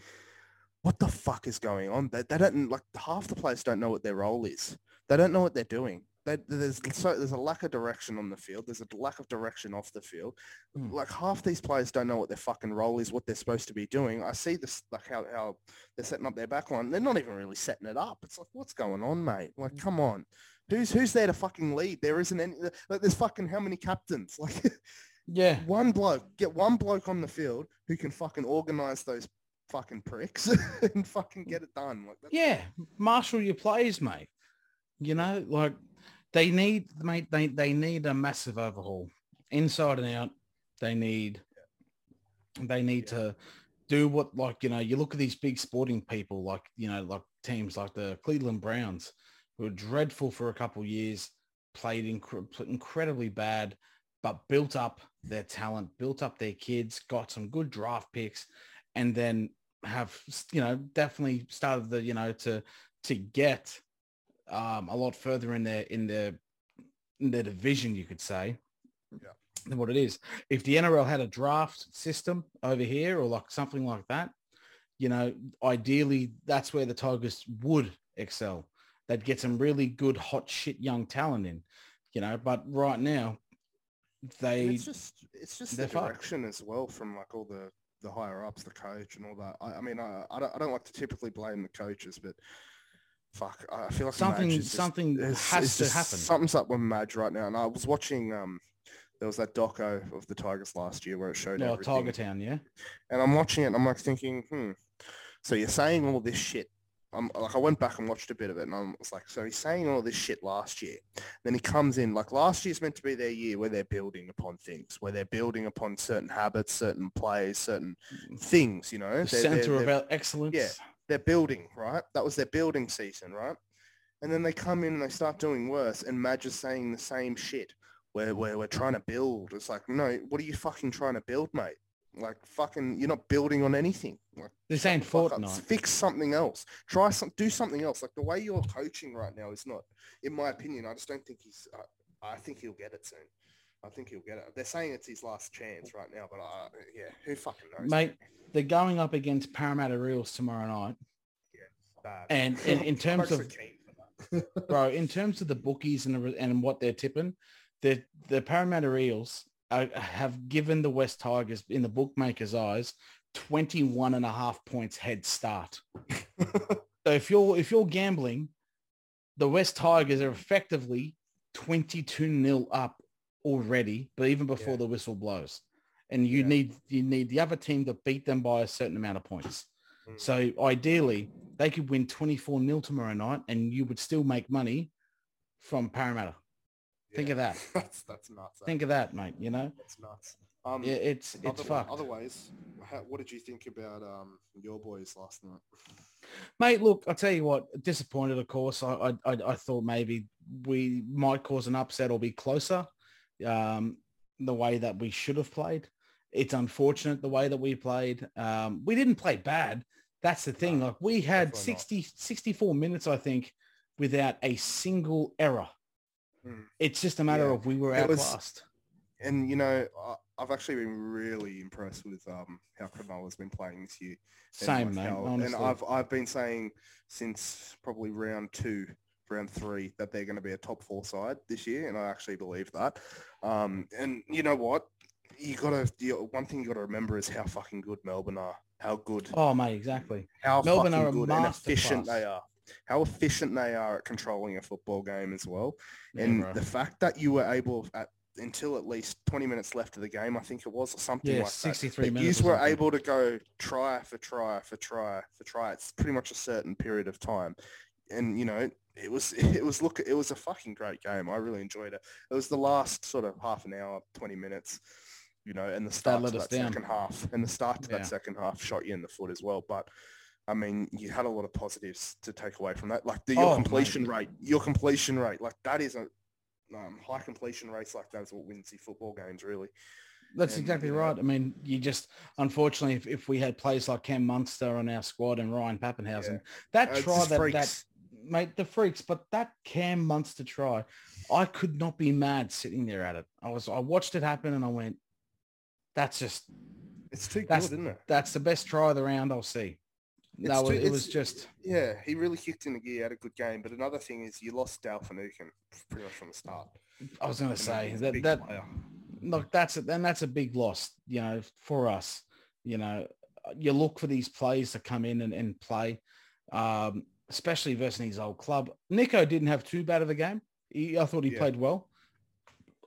[SPEAKER 3] what the fuck is going on they, they don't like half the players don't know what their role is They don't know what they're doing. They, there's so there's a lack of direction on the field. There's a lack of direction off the field.
[SPEAKER 2] Hmm.
[SPEAKER 3] Like half these players don't know what their fucking role is, what they're supposed to be doing. I see this like how, how they're setting up their back line. They're not even really setting it up. It's like what's going on, mate? Like come on, who's who's there to fucking lead? There isn't any. Like there's fucking how many captains? <laughs> Like
[SPEAKER 2] Yeah.
[SPEAKER 3] one bloke, get one bloke on the field who can fucking organize those fucking pricks <laughs> and fucking get it done. Like
[SPEAKER 2] Yeah. Marshal your plays, mate. You know, like they need, mate, they, they need a massive overhaul inside and out. They need, they need to do what, like, you know, you look at these big sporting people, like, you know, like teams like the Cleveland Browns, who were dreadful for a couple of years, played inc- incredibly bad, but built up their talent, built up their kids, got some good draft picks, and then have you know definitely started the you know to to get um, a lot further in their in their in their division, you could say.
[SPEAKER 3] Yeah.
[SPEAKER 2] Than what it is. If the NRL had a draft system over here or like something like that, you know, ideally that's where the Tigers would excel. They'd get some really good hot shit young talent in, you know, but right now
[SPEAKER 3] And
[SPEAKER 2] they
[SPEAKER 3] it's just it's just the
[SPEAKER 2] fucked.
[SPEAKER 3] direction as well from like all the the higher ups, the coach and all that. I, I mean, I, I don't I don't like to typically blame the coaches, but fuck, I feel like
[SPEAKER 2] Something-
[SPEAKER 3] just-
[SPEAKER 2] something
[SPEAKER 3] it's-
[SPEAKER 2] has
[SPEAKER 3] it's
[SPEAKER 2] to happen.
[SPEAKER 3] Something's up with Madge right now, and I was watching um. There was that doco of the Tigers last year where it showed
[SPEAKER 2] no
[SPEAKER 3] everything.
[SPEAKER 2] Tiger Town, yeah.
[SPEAKER 3] and I'm watching it and I'm like thinking, hmm. So you're saying all this shit. I'm like I went back and watched a bit of it and I was like, so he's saying all this shit last year. Then he comes in like last year's meant to be their year where they're building upon things, where they're building upon certain habits, certain plays, certain things, you know.
[SPEAKER 2] The
[SPEAKER 3] They're-
[SPEAKER 2] center
[SPEAKER 3] they're-
[SPEAKER 2] of
[SPEAKER 3] they're-
[SPEAKER 2] excellence.
[SPEAKER 3] Yeah. they're building, right? That was their building season, right? And then they come in and they start doing worse and Madge is saying the same shit where, where we're trying to build. It's like, no, what are you fucking trying to build, mate? Like fucking, you're not building on anything. Like,
[SPEAKER 2] This ain't. Fortnite.
[SPEAKER 3] Fix something else. Try some, do something else. Like the way you're coaching right now is not, in my opinion, I just don't think he's, uh, I think he'll get it soon. I think he'll get it. They're saying it's his last chance right now, but uh, yeah, who fucking knows?
[SPEAKER 2] Mate, they're going up against Parramatta Eels tomorrow night.
[SPEAKER 3] Bad.
[SPEAKER 2] And in, in <laughs> terms of,
[SPEAKER 3] so keen for that. <laughs>
[SPEAKER 2] bro, in terms of the bookies and, the, and what they're tipping, the, the Parramatta Eels have given the West Tigers in the bookmakers' eyes 21 and a half points head start. <laughs> So if you're if you're gambling, the West Tigers are effectively 22 nil up already, but even before
[SPEAKER 3] Yeah.
[SPEAKER 2] the whistle blows. And you
[SPEAKER 3] Yeah.
[SPEAKER 2] need you need the other team to beat them by a certain amount of points.
[SPEAKER 3] Mm.
[SPEAKER 2] So ideally, they could win 24 nil tomorrow night and you would still make money from Parramatta. Think of that. <laughs>
[SPEAKER 3] That's that's nuts.
[SPEAKER 2] Think of that, mate, you know?
[SPEAKER 3] That's nuts. Um,
[SPEAKER 2] Yeah, it's it's
[SPEAKER 3] other,
[SPEAKER 2] fucked.
[SPEAKER 3] Otherwise, how, what did you think about um your boys last night?
[SPEAKER 2] Mate, look, I'll tell you what, disappointed, of course. I, I, I, thought maybe we might cause an upset or be closer um, the way that we should have played. It's unfortunate the way that we played. Um, we didn't play bad. That's the thing.
[SPEAKER 3] No,
[SPEAKER 2] Like we had
[SPEAKER 3] definitely not.
[SPEAKER 2] 60, 64 minutes, I think, without a single error.
[SPEAKER 3] Mm.
[SPEAKER 2] It's just a matter
[SPEAKER 3] Yeah.
[SPEAKER 2] of we were
[SPEAKER 3] It was-
[SPEAKER 2] outclassed.
[SPEAKER 3] And you know, I've actually been really impressed with um how Cronulla's been playing this year. and,
[SPEAKER 2] Same,
[SPEAKER 3] like,
[SPEAKER 2] mate.
[SPEAKER 3] how-
[SPEAKER 2] honestly.
[SPEAKER 3] and I've I've been saying since probably round two, round three, that they're going to be a top four side this year, and I actually believe that. Um, and you know what? You gotta. You, one thing you gotta remember is how fucking good Melbourne are. How good
[SPEAKER 2] oh, mate, exactly.
[SPEAKER 3] how
[SPEAKER 2] Melbourne
[SPEAKER 3] fucking
[SPEAKER 2] are a
[SPEAKER 3] good and efficient they are. How efficient they are at controlling a football game as well.
[SPEAKER 2] Yeah,
[SPEAKER 3] and
[SPEAKER 2] bro.
[SPEAKER 3] the fact that you were able at until at least 20 minutes left of the game, I think it was, or something
[SPEAKER 2] Yeah,
[SPEAKER 3] like
[SPEAKER 2] 63
[SPEAKER 3] that.
[SPEAKER 2] minutes
[SPEAKER 3] You were able to go try for try for try for try. It's pretty much a certain period of time. And you know, it was <laughs> it was look it was a fucking great game. I really enjoyed it. It was the last sort of half an hour, 20 minutes, you know, and the start to
[SPEAKER 2] let
[SPEAKER 3] that
[SPEAKER 2] down.
[SPEAKER 3] second half. And the start to
[SPEAKER 2] Yeah.
[SPEAKER 3] that second half shot you in the foot as well. But I mean, you had a lot of positives to take away from that. Like the, your
[SPEAKER 2] Oh,
[SPEAKER 3] completion rate, your completion rate, like that is a um, high completion rates like that is what wins you football games, really.
[SPEAKER 2] That's
[SPEAKER 3] And,
[SPEAKER 2] exactly
[SPEAKER 3] you know-
[SPEAKER 2] right. I mean, you just unfortunately, if, if we had players like Cam Munster on our squad and Ryan Papenhuyzen, that
[SPEAKER 3] Uh,
[SPEAKER 2] try that, that mate, the freaks, but that Cam Munster try, I could not be mad sitting there at it. I was, I watched it happen and I went, that's just,
[SPEAKER 3] It's too good, isn't it?
[SPEAKER 2] that's the best try of the round I'll see. No, it was just
[SPEAKER 3] Yeah, he really kicked in the gear, had a good game. But another thing is you lost Dale Finucane pretty much from the start.
[SPEAKER 2] I was going to
[SPEAKER 3] And
[SPEAKER 2] say that that
[SPEAKER 3] player.
[SPEAKER 2] look that's a, then that's a big loss you know for us you know you look for these players to come in and, and play um especially versus his old club Nicho didn't have too bad of a game he, i thought he
[SPEAKER 3] Yeah.
[SPEAKER 2] played well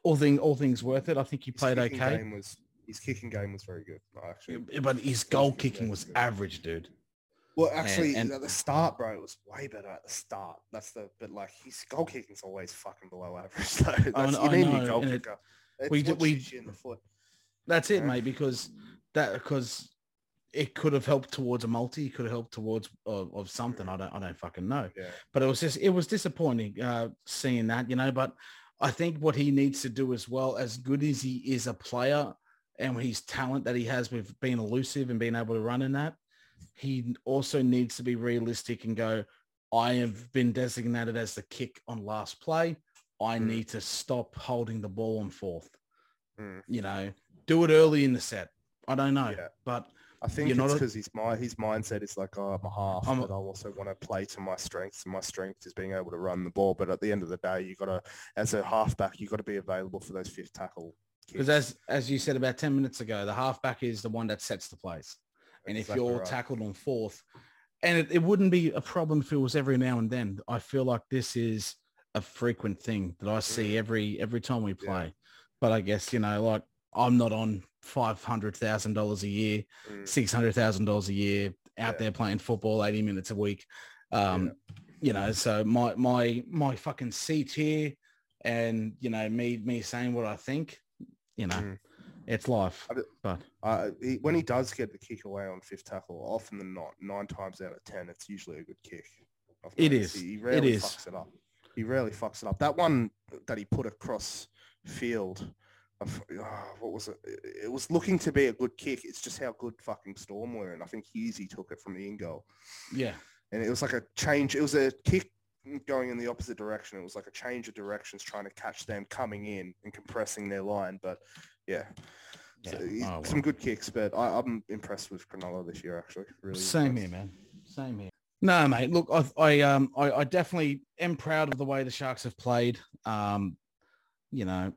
[SPEAKER 2] all thing all things worth it i think he
[SPEAKER 3] His
[SPEAKER 2] played okay
[SPEAKER 3] Game was, his kicking game was very good, actually.
[SPEAKER 2] but his goal
[SPEAKER 3] kicking
[SPEAKER 2] was
[SPEAKER 3] good.
[SPEAKER 2] average dude
[SPEAKER 3] Well, actually,
[SPEAKER 2] and-
[SPEAKER 3] at the start, bro, it was way better at the start. That's the, but like his goal kicking's always fucking below average. <laughs> Though. That's,
[SPEAKER 2] I
[SPEAKER 3] you need a
[SPEAKER 2] know,
[SPEAKER 3] goal
[SPEAKER 2] and it-
[SPEAKER 3] kicker. It's
[SPEAKER 2] we we-
[SPEAKER 3] in the foot.
[SPEAKER 2] that's it
[SPEAKER 3] Yeah.
[SPEAKER 2] mate because that because it could have helped towards a multi it could have helped towards uh, of something i don't i don't fucking know
[SPEAKER 3] Yeah.
[SPEAKER 2] but it was just it was disappointing uh seeing that you know but i think what he needs to do as well as good as he is a player and his talent that he has with being elusive and being able to run in that he also needs to be realistic and go i have been designated as the kick on last play i
[SPEAKER 3] Mm.
[SPEAKER 2] need to stop holding the ball on fourth
[SPEAKER 3] Mm.
[SPEAKER 2] you know do it early in the set i don't know
[SPEAKER 3] Yeah.
[SPEAKER 2] but
[SPEAKER 3] I think it's
[SPEAKER 2] a-
[SPEAKER 3] because his my his mindset is like, oh, I'm a half,
[SPEAKER 2] I'm
[SPEAKER 3] but I also want to play to my strengths, and my strength is being able to run the ball. But at the end of the day, you got to, as a halfback, you got to be available for those fifth tackle.
[SPEAKER 2] Because as as you said about ten minutes ago, the halfback is the one that sets the plays. And if you're
[SPEAKER 3] right.
[SPEAKER 2] tackled on fourth, and it, it wouldn't be a problem if it was every now and then. I feel like this is a frequent thing that I see every every time we
[SPEAKER 3] Mm. Yeah.
[SPEAKER 2] play. But I guess you know, like I'm not on five hundred thousand dollars a year,
[SPEAKER 3] Mm.
[SPEAKER 2] six hundred thousand dollars a year out
[SPEAKER 3] Yeah.
[SPEAKER 2] there playing football eighty minutes a week. Um, You know, so my my my fucking seat here, and you know me me saying what I think, you know,
[SPEAKER 3] Mm.
[SPEAKER 2] It's life. But
[SPEAKER 3] Uh, he, when he does get the kick away on fifth tackle, often than not, nine times out of ten, it's usually a good kick.
[SPEAKER 2] It
[SPEAKER 3] He
[SPEAKER 2] It
[SPEAKER 3] rarely
[SPEAKER 2] is.
[SPEAKER 3] fucks it up. He rarely fucks it up. That one that he put across field, of- ah, what was it? It- It was looking to be a good kick. It's just how good fucking Storm were, and I think Hughesy took it from the in goal.
[SPEAKER 2] yeah,
[SPEAKER 3] and it was like a change. It was a kick going in the opposite direction. It was like a change of directions, trying to catch them coming in and compressing their line. But yeah, So
[SPEAKER 2] Yeah. Oh, well.
[SPEAKER 3] some good kicks. But I, I'm impressed with Cronulla this year. Actually, really.
[SPEAKER 2] Same here, man. Same here. No, mate. Look, I, I um, I, I definitely am proud of the way the Sharks have played. Um, you know,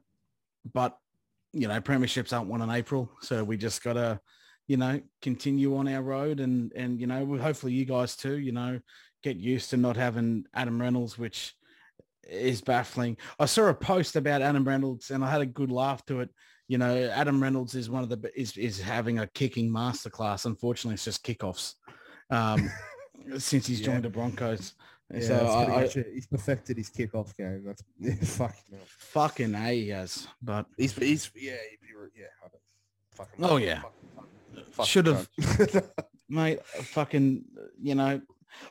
[SPEAKER 2] but you know, premierships aren't won in April, so we just gotta, you know, continue on our road, and and you know, hopefully you guys too, you know, get used to not having Adam Reynolds, which is baffling. I saw a post about Adam Reynolds, and I had a good laugh to it. You know, Adam Reynolds is one of the is is having a kicking masterclass. Unfortunately, it's just kickoffs. Um, <laughs> since he's
[SPEAKER 3] Yeah.
[SPEAKER 2] joined the Broncos.
[SPEAKER 3] Yeah,
[SPEAKER 2] so I, I.
[SPEAKER 3] He's perfected his kickoff game. That's <laughs> yeah, fucking. hell.
[SPEAKER 2] fucking a he has, but
[SPEAKER 3] He's he's yeah he- he- yeah. Fucking.
[SPEAKER 2] Oh, yeah.
[SPEAKER 3] fucking
[SPEAKER 2] Should've- <laughs> mate, fucking, you know,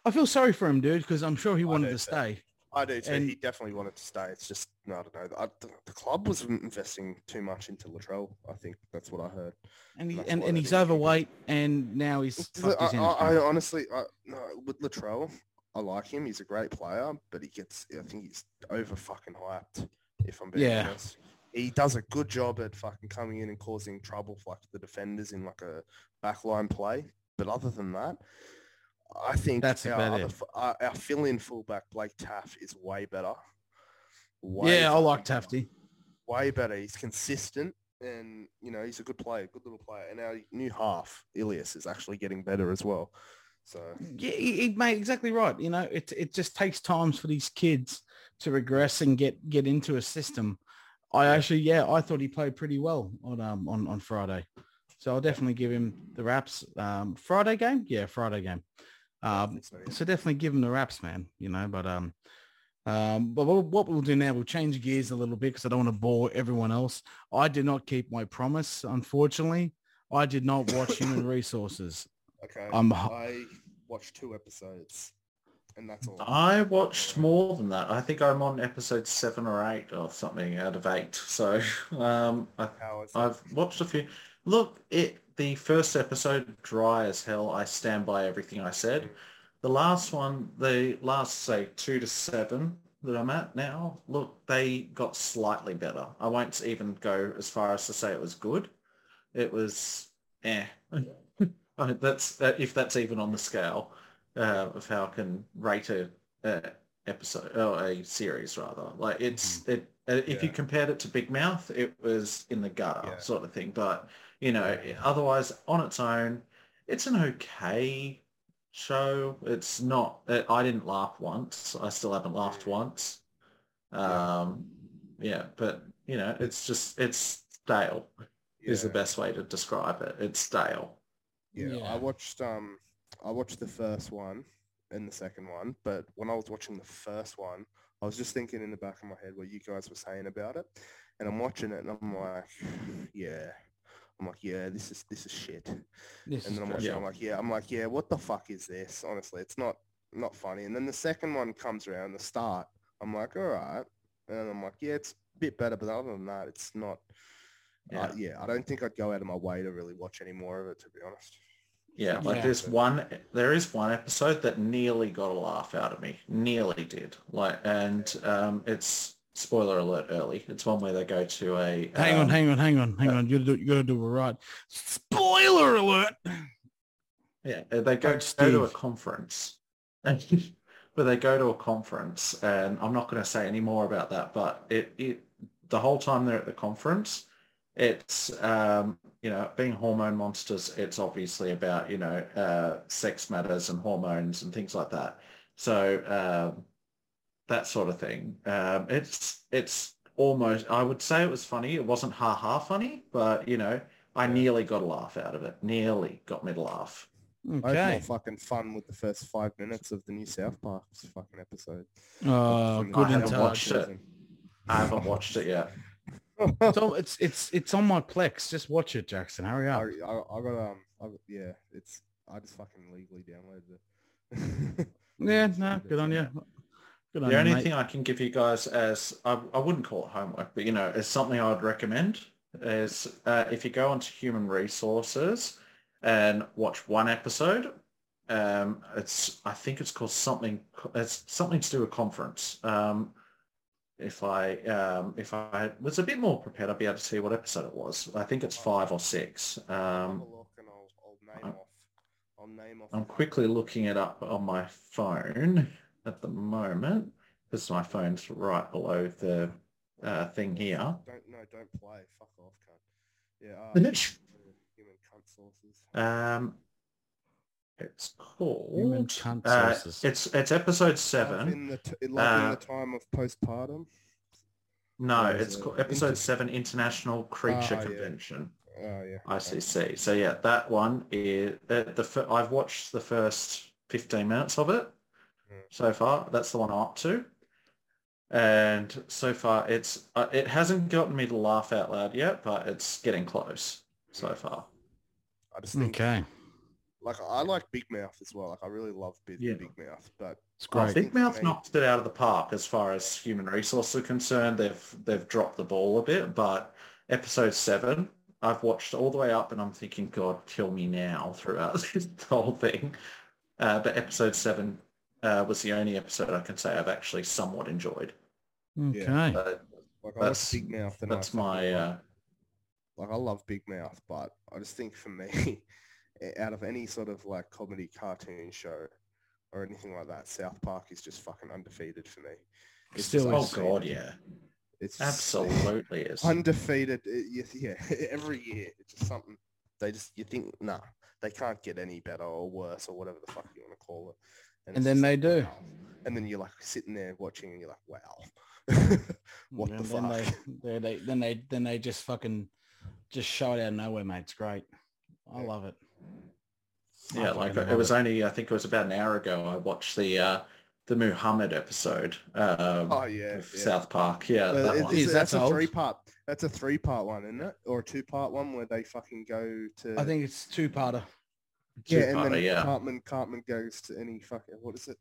[SPEAKER 2] I feel sorry for him, dude, because I'm sure he
[SPEAKER 3] I
[SPEAKER 2] wanted to stay.
[SPEAKER 3] I do too.
[SPEAKER 2] And-
[SPEAKER 3] he definitely wanted to stay. It's just I don't know. I, the, the club was investing too much into Latrell. I think that's what I heard.
[SPEAKER 2] And he, and, and he's overweight, and now he's
[SPEAKER 3] I, I, I honestly, I, no, with Latrell, I like him. He's a great player, but he gets. I think he's over fucking hyped. If I'm being
[SPEAKER 2] Yeah.
[SPEAKER 3] honest, he does a good job at fucking coming in and causing trouble for like the defenders in like a backline play. But other than that, I think
[SPEAKER 2] That's
[SPEAKER 3] our, other, our, our fill-in fullback Blake Taaffe is way better. Way
[SPEAKER 2] Yeah, I like Tafty.
[SPEAKER 3] way better. He's consistent and, you know, he's a good player, good little player. And our new half, Ilias, is actually getting better as well. So,
[SPEAKER 2] Yeah, he, he made exactly right. You know, it it just takes times for these kids to regress and get get into a system. I actually, yeah, I thought he played pretty well on um on on Friday, so I'll definitely give him the raps. Um, Friday game, yeah, Friday game. Um,
[SPEAKER 3] so, yeah.
[SPEAKER 2] so definitely give him the raps, man. You know, but um, um, but what what we'll do now, we'll change gears a little bit because I don't want to bore everyone else. I did not keep my promise, unfortunately. I did not watch <coughs> Human Resources.
[SPEAKER 3] okay.
[SPEAKER 2] I'm
[SPEAKER 3] I watched two episodes and that's all.
[SPEAKER 4] I watched more than that. I think I'm on episode seven or eight or something out of eight. So <laughs> um, I,
[SPEAKER 3] How is it?
[SPEAKER 4] I've watched a few. Look, it the first episode dry as hell. I stand by everything I said. The last one, the last say two to seven that I'm at now. Look, they got slightly better. I won't even go as far as to say it was good. It was eh. <laughs> I mean, that's that, if that's even on the scale uh, of how I can rate a, a episode or a series rather. Like it's
[SPEAKER 2] Mm-hmm.
[SPEAKER 4] it. uh, If you compared it to Big Mouth, it was in the gutter
[SPEAKER 3] Yeah.
[SPEAKER 4] sort of thing. But you know, otherwise on its own, it's an okay show. It's not. It, I didn't laugh once. I still haven't laughed once.
[SPEAKER 3] Yeah.
[SPEAKER 4] Um, yeah, but you know, it's just it's stale. Is the best way to describe it. It's stale.
[SPEAKER 3] Yeah,
[SPEAKER 2] Yeah.
[SPEAKER 3] I watched um I watched the first one and the second one, but when I was watching the first one, I was just thinking in the back of my head what you guys were saying about it. And I'm watching it and I'm like, <sighs> yeah. I'm like, yeah, this is this is shit.
[SPEAKER 2] This
[SPEAKER 3] And then I'm
[SPEAKER 2] great.
[SPEAKER 3] watching,
[SPEAKER 4] Yeah.
[SPEAKER 3] I'm like, yeah, I'm like, yeah, what the fuck is this? Honestly, it's not not funny. And then the second one comes around, the start, I'm like, all right. And I'm like, yeah, it's a bit better, but other than that, it's not
[SPEAKER 4] Yeah.
[SPEAKER 3] uh, yeah, I don't think I'd go out of my way to really watch any more of it, to be honest.
[SPEAKER 4] Yeah, like
[SPEAKER 2] Yeah.
[SPEAKER 4] there's one, there is one episode that nearly got a laugh out of me. Nearly did. Like, and um, it's spoiler alert early. It's one where they go to a.
[SPEAKER 2] Hang on,
[SPEAKER 4] um,
[SPEAKER 2] hang on, hang on, hang
[SPEAKER 4] uh,
[SPEAKER 2] on. You gotta do, you gotta do it right. Spoiler alert.
[SPEAKER 4] Yeah, uh, they go, go to a conference. <laughs> but they go to a conference, and I'm not going to say any more about that. But it, it, the whole time they're at the conference, it's um, you know being hormone monsters. It's obviously about you know uh, sex matters and hormones and things like that. So um, that sort of thing. Um, it's it's almost. I would say it was funny. It wasn't ha ha funny, but you know. I nearly got a laugh out of it. Nearly got me to laugh.
[SPEAKER 3] I had
[SPEAKER 2] Okay.
[SPEAKER 3] more fucking fun with the first five minutes of the new South Park fucking episode.
[SPEAKER 2] Oh, good
[SPEAKER 4] I haven't watched it.
[SPEAKER 3] season.
[SPEAKER 4] I haven't watched it yet. <laughs>
[SPEAKER 2] So it's it's it's on my Plex. Just watch it, Jackson. Hurry
[SPEAKER 3] I,
[SPEAKER 2] up.
[SPEAKER 3] I, I got um, I, got- yeah, it's I just fucking legally downloaded it.
[SPEAKER 2] Yeah, <laughs> no, good on you. Good
[SPEAKER 4] The
[SPEAKER 2] you,
[SPEAKER 4] only
[SPEAKER 2] mate.
[SPEAKER 4] thing I can give you guys as I, I wouldn't call it homework, but you know, as something I would recommend is uh, if you go onto human resources and watch one episode, um, it's I think it's called something. It's something to do with conference. Um, if I um, if I was a bit more prepared, I'd be able to see what episode it was. I think it's five or six. Um,
[SPEAKER 3] a look and I'll, I'll name
[SPEAKER 4] I'm-
[SPEAKER 3] off. I'll name off.
[SPEAKER 4] I'm
[SPEAKER 3] the-
[SPEAKER 4] quickly looking it up on my phone at the moment because my phone's right below the uh, thing here.
[SPEAKER 3] Don't no, don't play. Fuck off, cunt. Yeah. Uh, human cunt sources.
[SPEAKER 4] Um, it's called
[SPEAKER 2] Human
[SPEAKER 4] called.
[SPEAKER 2] cunt
[SPEAKER 4] Uh,
[SPEAKER 2] sources.
[SPEAKER 4] it's it's episode seven.
[SPEAKER 3] in the t- love in
[SPEAKER 4] Uh,
[SPEAKER 3] the time of postpartum.
[SPEAKER 4] No, it's
[SPEAKER 3] it
[SPEAKER 4] called episode
[SPEAKER 3] inter-
[SPEAKER 4] seven International Creature
[SPEAKER 3] Ah, yeah.
[SPEAKER 4] Convention.
[SPEAKER 3] Oh yeah.
[SPEAKER 4] ICC. So yeah, that one is uh, the fir- I've watched the first 15 minutes of it. So far. That's the one I'm up to. And so far it's uh, it hasn't gotten me to laugh out loud yet, but it's getting close so far.
[SPEAKER 3] I just think
[SPEAKER 2] Okay.
[SPEAKER 3] like I like Big Mouth as well. Like I really love Big,
[SPEAKER 4] Yeah.
[SPEAKER 3] Big Mouth, but
[SPEAKER 2] It's great.
[SPEAKER 4] Big Mouth knocked it out of the park as far as human resources are concerned. They've they've dropped the ball a bit, but episode seven, I've watched all the way up, and I'm thinking, God, kill me now throughout <laughs> the whole thing. Uh, but episode seven uh, was the only episode I can say I've actually somewhat enjoyed.
[SPEAKER 2] Okay.
[SPEAKER 4] But
[SPEAKER 3] like I
[SPEAKER 4] that's
[SPEAKER 3] Big Mouth and
[SPEAKER 4] that's my
[SPEAKER 3] love-
[SPEAKER 4] uh,
[SPEAKER 3] like I love Big Mouth, but I just think for me, <laughs> out of any sort of like comedy cartoon show or anything like that, South Park is just fucking undefeated for me. It's
[SPEAKER 2] Still
[SPEAKER 3] just
[SPEAKER 4] oh
[SPEAKER 3] undefeated.
[SPEAKER 4] God, yeah,
[SPEAKER 3] It's
[SPEAKER 4] absolutely is.
[SPEAKER 3] undefeated. It- yeah, yeah, <laughs> every year it's just something they just you think nah they can't get any better or worse or whatever the fuck you want to call it.
[SPEAKER 2] And
[SPEAKER 3] it's
[SPEAKER 2] then they
[SPEAKER 3] like,
[SPEAKER 2] do.
[SPEAKER 3] wow. And then you're like sitting there watching and you're like, wow, <laughs> what
[SPEAKER 2] and
[SPEAKER 3] the
[SPEAKER 2] then
[SPEAKER 3] fuck?
[SPEAKER 2] They, they, they, then they then they just fucking just show it out of nowhere, mate. It's great. I
[SPEAKER 3] Yeah.
[SPEAKER 2] love it. I
[SPEAKER 4] Yeah, like it
[SPEAKER 2] love
[SPEAKER 4] was only I think it was about an hour ago. I watched the uh, the Muhammad episode um,
[SPEAKER 3] Oh yeah,
[SPEAKER 4] of
[SPEAKER 3] yeah.
[SPEAKER 4] South Park. Yeah,
[SPEAKER 3] Uh,
[SPEAKER 4] that
[SPEAKER 3] it-
[SPEAKER 4] one.
[SPEAKER 3] it's-
[SPEAKER 2] Is
[SPEAKER 3] that's
[SPEAKER 2] that
[SPEAKER 3] a three part. That's a three part one, isn't it? Or a two part one where they fucking go to.
[SPEAKER 2] I think it's two parter.
[SPEAKER 3] Yeah, and
[SPEAKER 4] Two-parter,
[SPEAKER 3] then
[SPEAKER 4] yeah.
[SPEAKER 3] Cartman Cartman goes to any fucking what is it?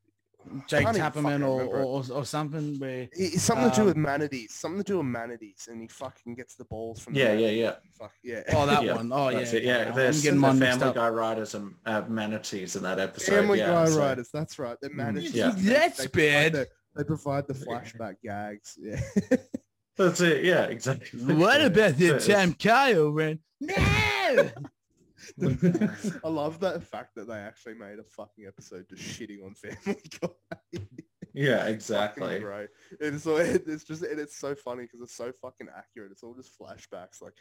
[SPEAKER 2] Jake Tapperman or, or, or something where
[SPEAKER 3] It's something to do with
[SPEAKER 2] Um,
[SPEAKER 3] manatees. Something to do with manatees, and he fucking gets the balls from. the
[SPEAKER 4] Yeah, yeah, yeah.
[SPEAKER 3] Fuck yeah.
[SPEAKER 2] oh that <laughs>
[SPEAKER 4] Yeah,
[SPEAKER 2] one. Oh yeah,
[SPEAKER 4] That's it. Yeah,
[SPEAKER 2] I'm
[SPEAKER 4] there's the Family. Guy writers and uh, manatees in that episode.
[SPEAKER 3] Family
[SPEAKER 4] yeah,
[SPEAKER 3] Guy
[SPEAKER 4] so-
[SPEAKER 3] writers. That's right. They're
[SPEAKER 2] Mm.
[SPEAKER 3] manatees.
[SPEAKER 4] Yeah.
[SPEAKER 3] They-
[SPEAKER 2] That's
[SPEAKER 3] they
[SPEAKER 2] bad.
[SPEAKER 3] The, they provide the flashback gags. Yeah.
[SPEAKER 4] That's it. Yeah, exactly.
[SPEAKER 2] What about the
[SPEAKER 4] It's-
[SPEAKER 2] time Kyle ran? No. <laughs>
[SPEAKER 3] I love that fact that they actually made a fucking episode just shitting on Family <laughs> Guy.
[SPEAKER 4] Yeah, exactly.
[SPEAKER 3] Great. It's so <laughs> it's just and it's so funny because it's so fucking accurate. It's all just flashbacks, like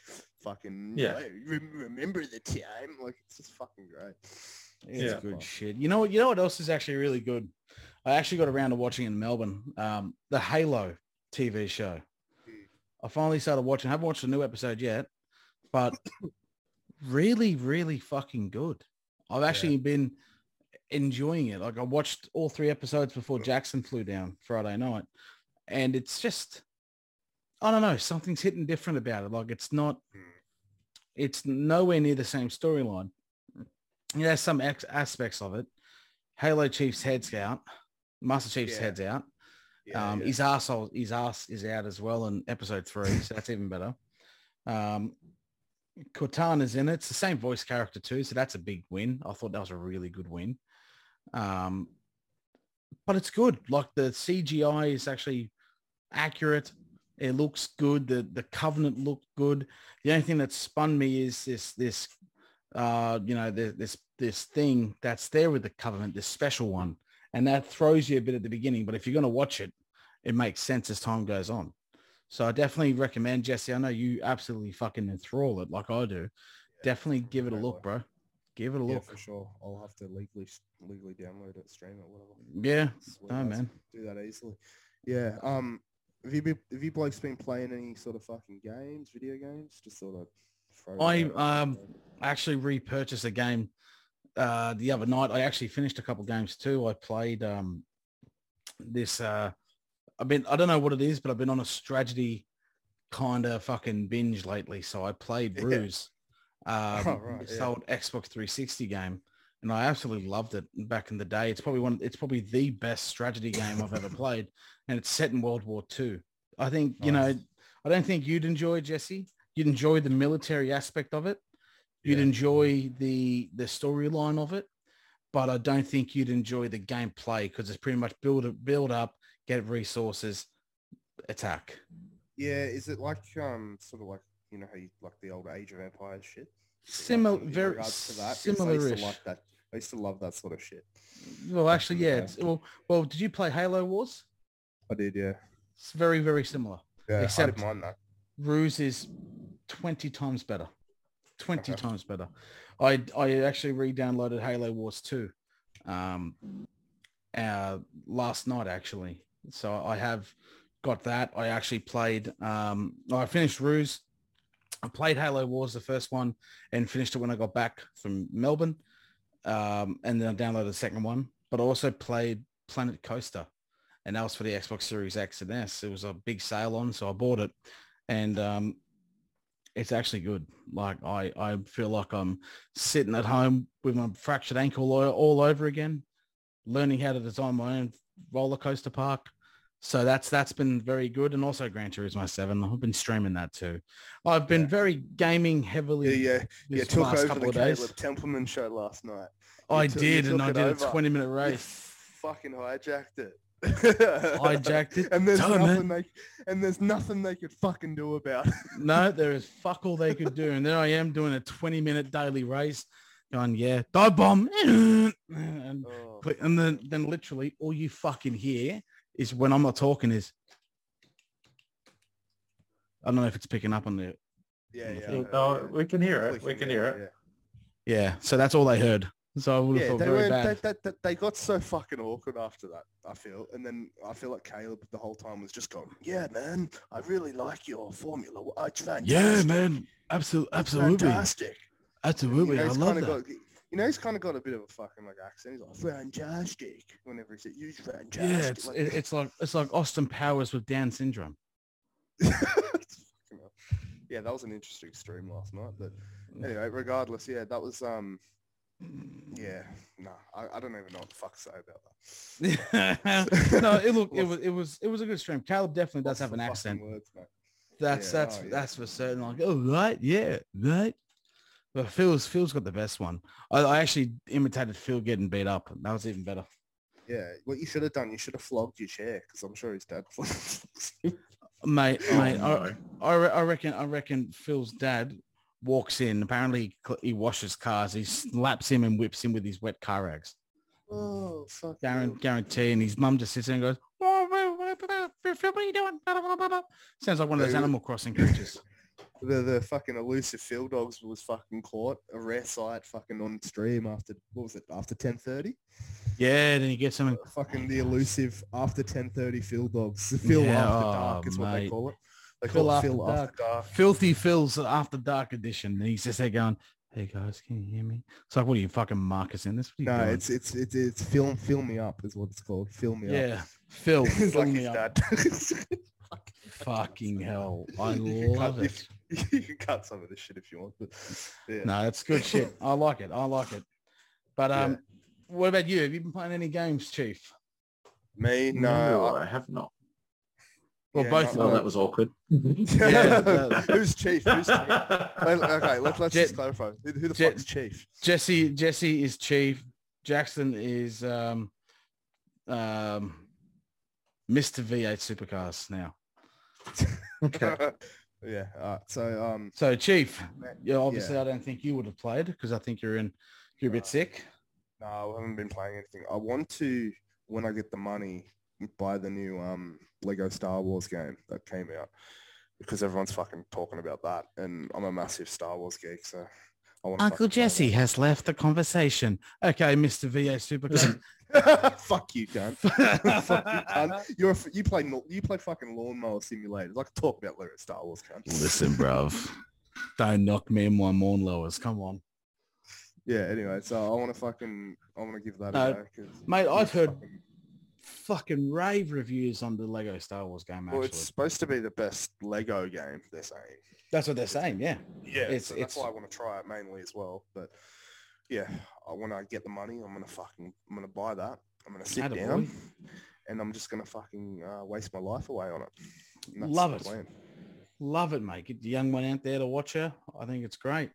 [SPEAKER 3] fucking
[SPEAKER 4] Yeah.
[SPEAKER 3] "Hey, rem- Remember the time? Like it's just fucking great.
[SPEAKER 2] It's
[SPEAKER 4] Yeah.
[SPEAKER 2] good shit. You know what? You know what else is actually really good? I actually got around to watching in Melbourne. Um, the Halo TV show. I finally started watching. I haven't watched a new episode yet, but <coughs> really, really fucking good. I've actually been enjoying it. Like I watched all three episodes before Jackson flew down Friday night, and it's just, I don't know, something's hitting different about it. Like it's not, it's nowhere near the same storyline. Yeah, there's some ex- aspects of it. Halo Chief's head's out. Master Chief's
[SPEAKER 3] Yeah.
[SPEAKER 2] head's out.
[SPEAKER 3] Yeah,
[SPEAKER 2] um,
[SPEAKER 3] yeah.
[SPEAKER 2] His arsehole, his ass is out as well in episode three, so that's even better. Um, Cortana's in it. It's the same voice character too, so that's a big win. I thought that was a really good win. Um, but it's good. Like the CGI is actually accurate. It looks good. The the Covenant looked good. The only thing that spun me is this this uh you know the, this this thing that's there with the Covenant, this special one, and that throws you a bit at the beginning. But if you're gonna watch it, it makes sense as time goes on. So I definitely recommend Jesse. I know you absolutely fucking enthrall it like I do. definitely give it a look, bro. Give it a
[SPEAKER 3] yeah,
[SPEAKER 2] look.
[SPEAKER 3] for sure. I'll have to legally legally download it, stream it, whatever.
[SPEAKER 2] Yeah. Oh man.
[SPEAKER 3] do that easily. Yeah. Um. Have you been, have you blokes been playing any sort of fucking games, video games? Just sort of.
[SPEAKER 2] I, um, I actually repurchased a game uh, the other night. I actually finished a couple games too. I played um, this. Uh, I've been. I don't know what it is, but I've been on a strategy kind of fucking binge lately. So I played
[SPEAKER 3] Yeah.
[SPEAKER 2] Ruse, <laughs> um,
[SPEAKER 3] Oh, right, yeah.
[SPEAKER 2] old Xbox 360 game, and I absolutely loved it back in the day. It's probably one. It's probably the best strategy game I've ever <laughs> played, and it's set in World War II. I think you know. I don't think you'd enjoy Jesse. You'd enjoy the military aspect of it. You'd
[SPEAKER 3] Yeah.
[SPEAKER 2] enjoy the the storyline of it, but I don't think you'd enjoy the gameplay because it's pretty much build a build up, get resources, attack.
[SPEAKER 3] Yeah. Is it like um sort of like you know how you like the old Age of Empires shit?
[SPEAKER 2] Similar,
[SPEAKER 3] Like,
[SPEAKER 2] very
[SPEAKER 3] to I used to like that. I used to love that sort of shit.
[SPEAKER 2] Well, actually, yeah. It's, well, well, did you play Halo Wars?
[SPEAKER 3] I did, yeah.
[SPEAKER 2] It's very, very similar.
[SPEAKER 3] Yeah, I
[SPEAKER 2] Except-
[SPEAKER 3] didn't mind that.
[SPEAKER 2] Ruse is 20 times better. 20
[SPEAKER 3] Okay.
[SPEAKER 2] times better. I I actually re-downloaded Halo Wars 2 um, uh, last night, actually. So I have got that. I actually played, um, I finished Ruse. I played Halo Wars, the first one, and finished it when I got back from Melbourne. Um, and then I downloaded the second one. But I also played Planet Coaster. And that was for the Xbox Series X and S. It was a big sale on, so I bought it and um, it's actually good. Like I, I feel like I'm sitting at home with my fractured ankle all, all over again, learning how to design my own roller coaster park. So that's that's been very good, and also Gran Turismo Seven. I've been streaming that too. I've been
[SPEAKER 3] Yeah.
[SPEAKER 2] very gaming heavily.
[SPEAKER 3] yeah. Yeah,
[SPEAKER 2] this
[SPEAKER 3] took
[SPEAKER 2] last
[SPEAKER 3] over
[SPEAKER 2] couple
[SPEAKER 3] the. Caleb Templeman show last night.
[SPEAKER 2] I
[SPEAKER 3] took-
[SPEAKER 2] did, and I
[SPEAKER 3] it
[SPEAKER 2] did a 20 minute
[SPEAKER 3] You
[SPEAKER 2] race.
[SPEAKER 3] fucking hijacked it.
[SPEAKER 2] Hijacked it. <laughs>
[SPEAKER 3] and there's
[SPEAKER 2] Tell
[SPEAKER 3] nothing
[SPEAKER 2] man.
[SPEAKER 3] they and there's nothing they could fucking do about it.
[SPEAKER 2] No, <laughs> there is fuck all they could do. And there I am doing a 20 minute daily race going, yeah, dive bomb. <laughs> And,
[SPEAKER 3] Oh,
[SPEAKER 2] and then, then literally all you fucking hear is when I'm not talking is, I don't know if it's picking up on the,
[SPEAKER 3] yeah, yeah. I
[SPEAKER 4] Yeah, no,
[SPEAKER 3] it,
[SPEAKER 4] we can hear it. We can hear it.
[SPEAKER 2] yeah. So that's all they heard. So I would
[SPEAKER 3] Yeah,
[SPEAKER 2] have
[SPEAKER 3] yeah
[SPEAKER 2] felt
[SPEAKER 3] they,
[SPEAKER 2] very
[SPEAKER 3] went,
[SPEAKER 2] bad.
[SPEAKER 3] they, they, they, they got so fucking awkward after that, I feel. And then I feel like Caleb the whole time was just going, yeah, man, I really like your formula. One. It's fantastic.
[SPEAKER 2] yeah, man. Absolutely.
[SPEAKER 3] It's
[SPEAKER 2] Absolutely.
[SPEAKER 3] Fantastic.
[SPEAKER 2] Absolutely.
[SPEAKER 3] You know,
[SPEAKER 2] I love that.
[SPEAKER 3] Got, you know, he's kind of got a bit of a fucking like accent. He's like fantastic whenever he says use fantastic.
[SPEAKER 2] yeah, it's,
[SPEAKER 3] like,
[SPEAKER 2] it- it's like, it's like Austin Powers with Down syndrome. <laughs>
[SPEAKER 3] It's fucking hell. yeah, that was an interesting stream last night. But anyway, regardless, yeah, that was um, yeah, nah, I, I don't even know what the fuck to say about that. <laughs>
[SPEAKER 2] no, it look, it was, it was, it was a good stream. Caleb definitely does have an accent.
[SPEAKER 3] Words.
[SPEAKER 2] That's
[SPEAKER 3] Yeah,
[SPEAKER 2] that's
[SPEAKER 3] oh, yeah.
[SPEAKER 2] that's for certain. Like, oh right, yeah, right. But Phil's Phil's got the best one. I, I actually imitated Phil getting beat up. That was even better.
[SPEAKER 3] Yeah, what you should have done, you should have flogged your chair because I'm sure his dad <laughs> flogged him.
[SPEAKER 2] Mate,
[SPEAKER 4] Oh,
[SPEAKER 2] mate, I. I, I reckon I reckon Phil's dad walks in. Apparently he washes cars. He slaps him and whips him with his wet car rags.
[SPEAKER 3] Oh, fuck.
[SPEAKER 2] Guaran- guarantee. And his mum just sits there and goes, "Oh, what are you doing? Blah, blah, blah, blah." Sounds like one of those Animal Crossing creatures.
[SPEAKER 3] The the fucking elusive field dogs was fucking caught. A rare sight fucking on stream after what was it after ten thirty?
[SPEAKER 2] yeah, then he gets him.
[SPEAKER 3] Uh, fucking the elusive after ten thirty field dogs. The Phil
[SPEAKER 2] Yeah,
[SPEAKER 3] after
[SPEAKER 2] oh,
[SPEAKER 3] dark is what they call it. They
[SPEAKER 2] Phil
[SPEAKER 3] call it
[SPEAKER 2] After
[SPEAKER 3] Phil
[SPEAKER 2] Dark.
[SPEAKER 3] after dark.
[SPEAKER 2] Filthy Phil's After Dark edition. And he's just there going, hey guys, can you hear me? It's like, what are you fucking Marcus in this?
[SPEAKER 3] No,
[SPEAKER 2] doing?
[SPEAKER 3] it's it's it's it's film fill me up is what it's called. Fill me up.
[SPEAKER 2] yeah, Phil, <laughs>
[SPEAKER 3] it's
[SPEAKER 2] fill
[SPEAKER 3] like
[SPEAKER 2] me
[SPEAKER 3] his
[SPEAKER 2] up.
[SPEAKER 3] dad. <laughs>
[SPEAKER 2] Fucking hell. <laughs> I
[SPEAKER 3] You cut-
[SPEAKER 2] love
[SPEAKER 3] you
[SPEAKER 2] it.
[SPEAKER 3] can- <laughs> You can cut some of this shit if you want, but <laughs> yeah.
[SPEAKER 2] No, it's good shit. I like it. I like it. But
[SPEAKER 3] Yeah.
[SPEAKER 2] um, what about you? Have you been playing any games, Chief?
[SPEAKER 3] Me,
[SPEAKER 4] No,
[SPEAKER 3] no. I-
[SPEAKER 4] I have not.
[SPEAKER 2] Well,
[SPEAKER 3] Yeah,
[SPEAKER 2] both
[SPEAKER 3] no,
[SPEAKER 4] Well, that was awkward.
[SPEAKER 2] Yeah,
[SPEAKER 3] Who's chief? Who's chief? Okay, let's let's
[SPEAKER 2] Jet-
[SPEAKER 3] just clarify. Who, who the
[SPEAKER 2] Jet-
[SPEAKER 3] fuck's chief?
[SPEAKER 2] Jesse Jesse is chief. Jackson is um um Mr. V8 Supercars now.
[SPEAKER 4] Okay. <laughs>
[SPEAKER 3] yeah. Uh, so um,
[SPEAKER 2] So chief, yeah, obviously
[SPEAKER 3] Yeah.
[SPEAKER 2] I don't think you would have played because I think you're in you're a bit sick.
[SPEAKER 3] no, I haven't been playing anything. I want to when I get the money buy the new um Lego Star Wars game that came out because everyone's fucking talking about that, and I'm a massive Star Wars geek, so.
[SPEAKER 2] Uncle Jesse has left the conversation. Okay, Mr. V8 Supercars.
[SPEAKER 3] Fuck you, cunt. <laughs> Fuck you, cunt. You're a, f- you play you play fucking lawnmower simulators. I can talk about Lego Star Wars, cunt.
[SPEAKER 2] Listen, bruv. <laughs> Don't knock me and my lawn lowers. Come on.
[SPEAKER 3] Yeah. Anyway, so I want to fucking I want to give that
[SPEAKER 2] No,
[SPEAKER 3] a go. 'cause
[SPEAKER 2] mate, I've heard
[SPEAKER 3] fucking-
[SPEAKER 2] Fucking rave reviews on the Lego Star Wars game,
[SPEAKER 3] Well, it's supposed to be the best Lego game. They're saying.
[SPEAKER 2] That's what they're saying, yeah.
[SPEAKER 3] Yeah,
[SPEAKER 2] It's-
[SPEAKER 3] so
[SPEAKER 2] it's-
[SPEAKER 3] that's why I want to try it mainly as well. But yeah, I, want to get the money, I'm gonna fucking I'm gonna buy that. I'm gonna sit
[SPEAKER 2] Attaboy.
[SPEAKER 3] down, and I'm just gonna fucking uh, waste my life away on it.
[SPEAKER 2] Love it.
[SPEAKER 3] plan.
[SPEAKER 2] Love it, mate. Get the young one out there to watch her. I think it's great.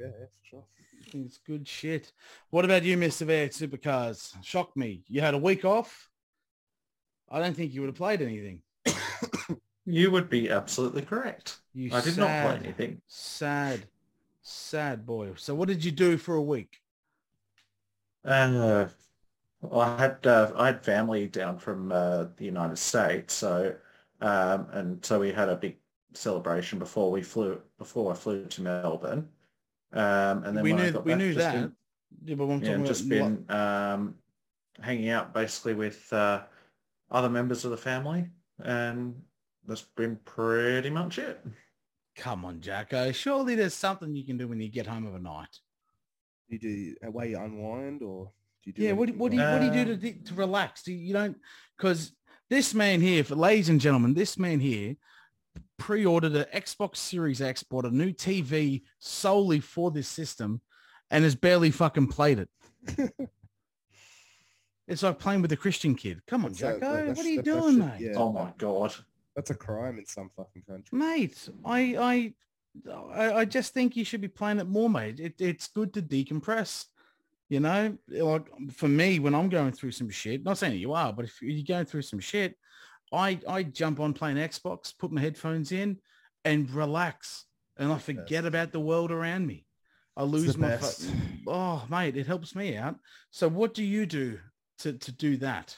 [SPEAKER 3] Yeah, yeah, for sure.
[SPEAKER 2] I think it's good shit. What about you, Mr. V8 Supercars? Shocked me. You had a week off. I don't think you would have played anything.
[SPEAKER 4] You would be absolutely correct.
[SPEAKER 2] You
[SPEAKER 4] I did not play anything.
[SPEAKER 2] Sad, sad boy. So what did you do for a week?
[SPEAKER 4] Uh, well, I had uh, I had family down from uh, the United States, so um, and so we had a big celebration before we flew before I flew to Melbourne. Um, and then
[SPEAKER 2] we knew we
[SPEAKER 4] back,
[SPEAKER 2] knew that.
[SPEAKER 4] been-
[SPEAKER 2] yeah, but I'm
[SPEAKER 4] yeah, just been um, hanging out basically with uh, other members of the family, and that's been pretty much it.
[SPEAKER 2] Come on, Jacko. Surely there's something you can do when you get home of a night.
[SPEAKER 3] You do a way you unwind, or do you do?
[SPEAKER 2] Yeah, what, do- what do you what do you do
[SPEAKER 4] Uh,
[SPEAKER 2] to to relax? Do you, you don't because this man here, for ladies and gentlemen, this man here pre-ordered an Xbox Series X, bought a new TV solely for this system, and has barely fucking played it. <laughs> it's like playing with a Christian kid. Come on,
[SPEAKER 3] That's
[SPEAKER 2] Jacko.
[SPEAKER 3] that's-
[SPEAKER 2] what are you
[SPEAKER 3] that- that
[SPEAKER 2] doing, mate?
[SPEAKER 3] yeah.
[SPEAKER 4] Oh my god!
[SPEAKER 3] That's a crime in some fucking country.
[SPEAKER 2] Mate, I, I, I, just think you should be playing it more, mate. It, it's good to decompress. You know, like for me, when I'm going through some shit, not saying you are, but if you're going through some shit, I, I jump on playing Xbox, put my headphones in and relax. And I forget about the world around me. I lose my, fu- oh mate, it helps me out. So what do you do to, to do that?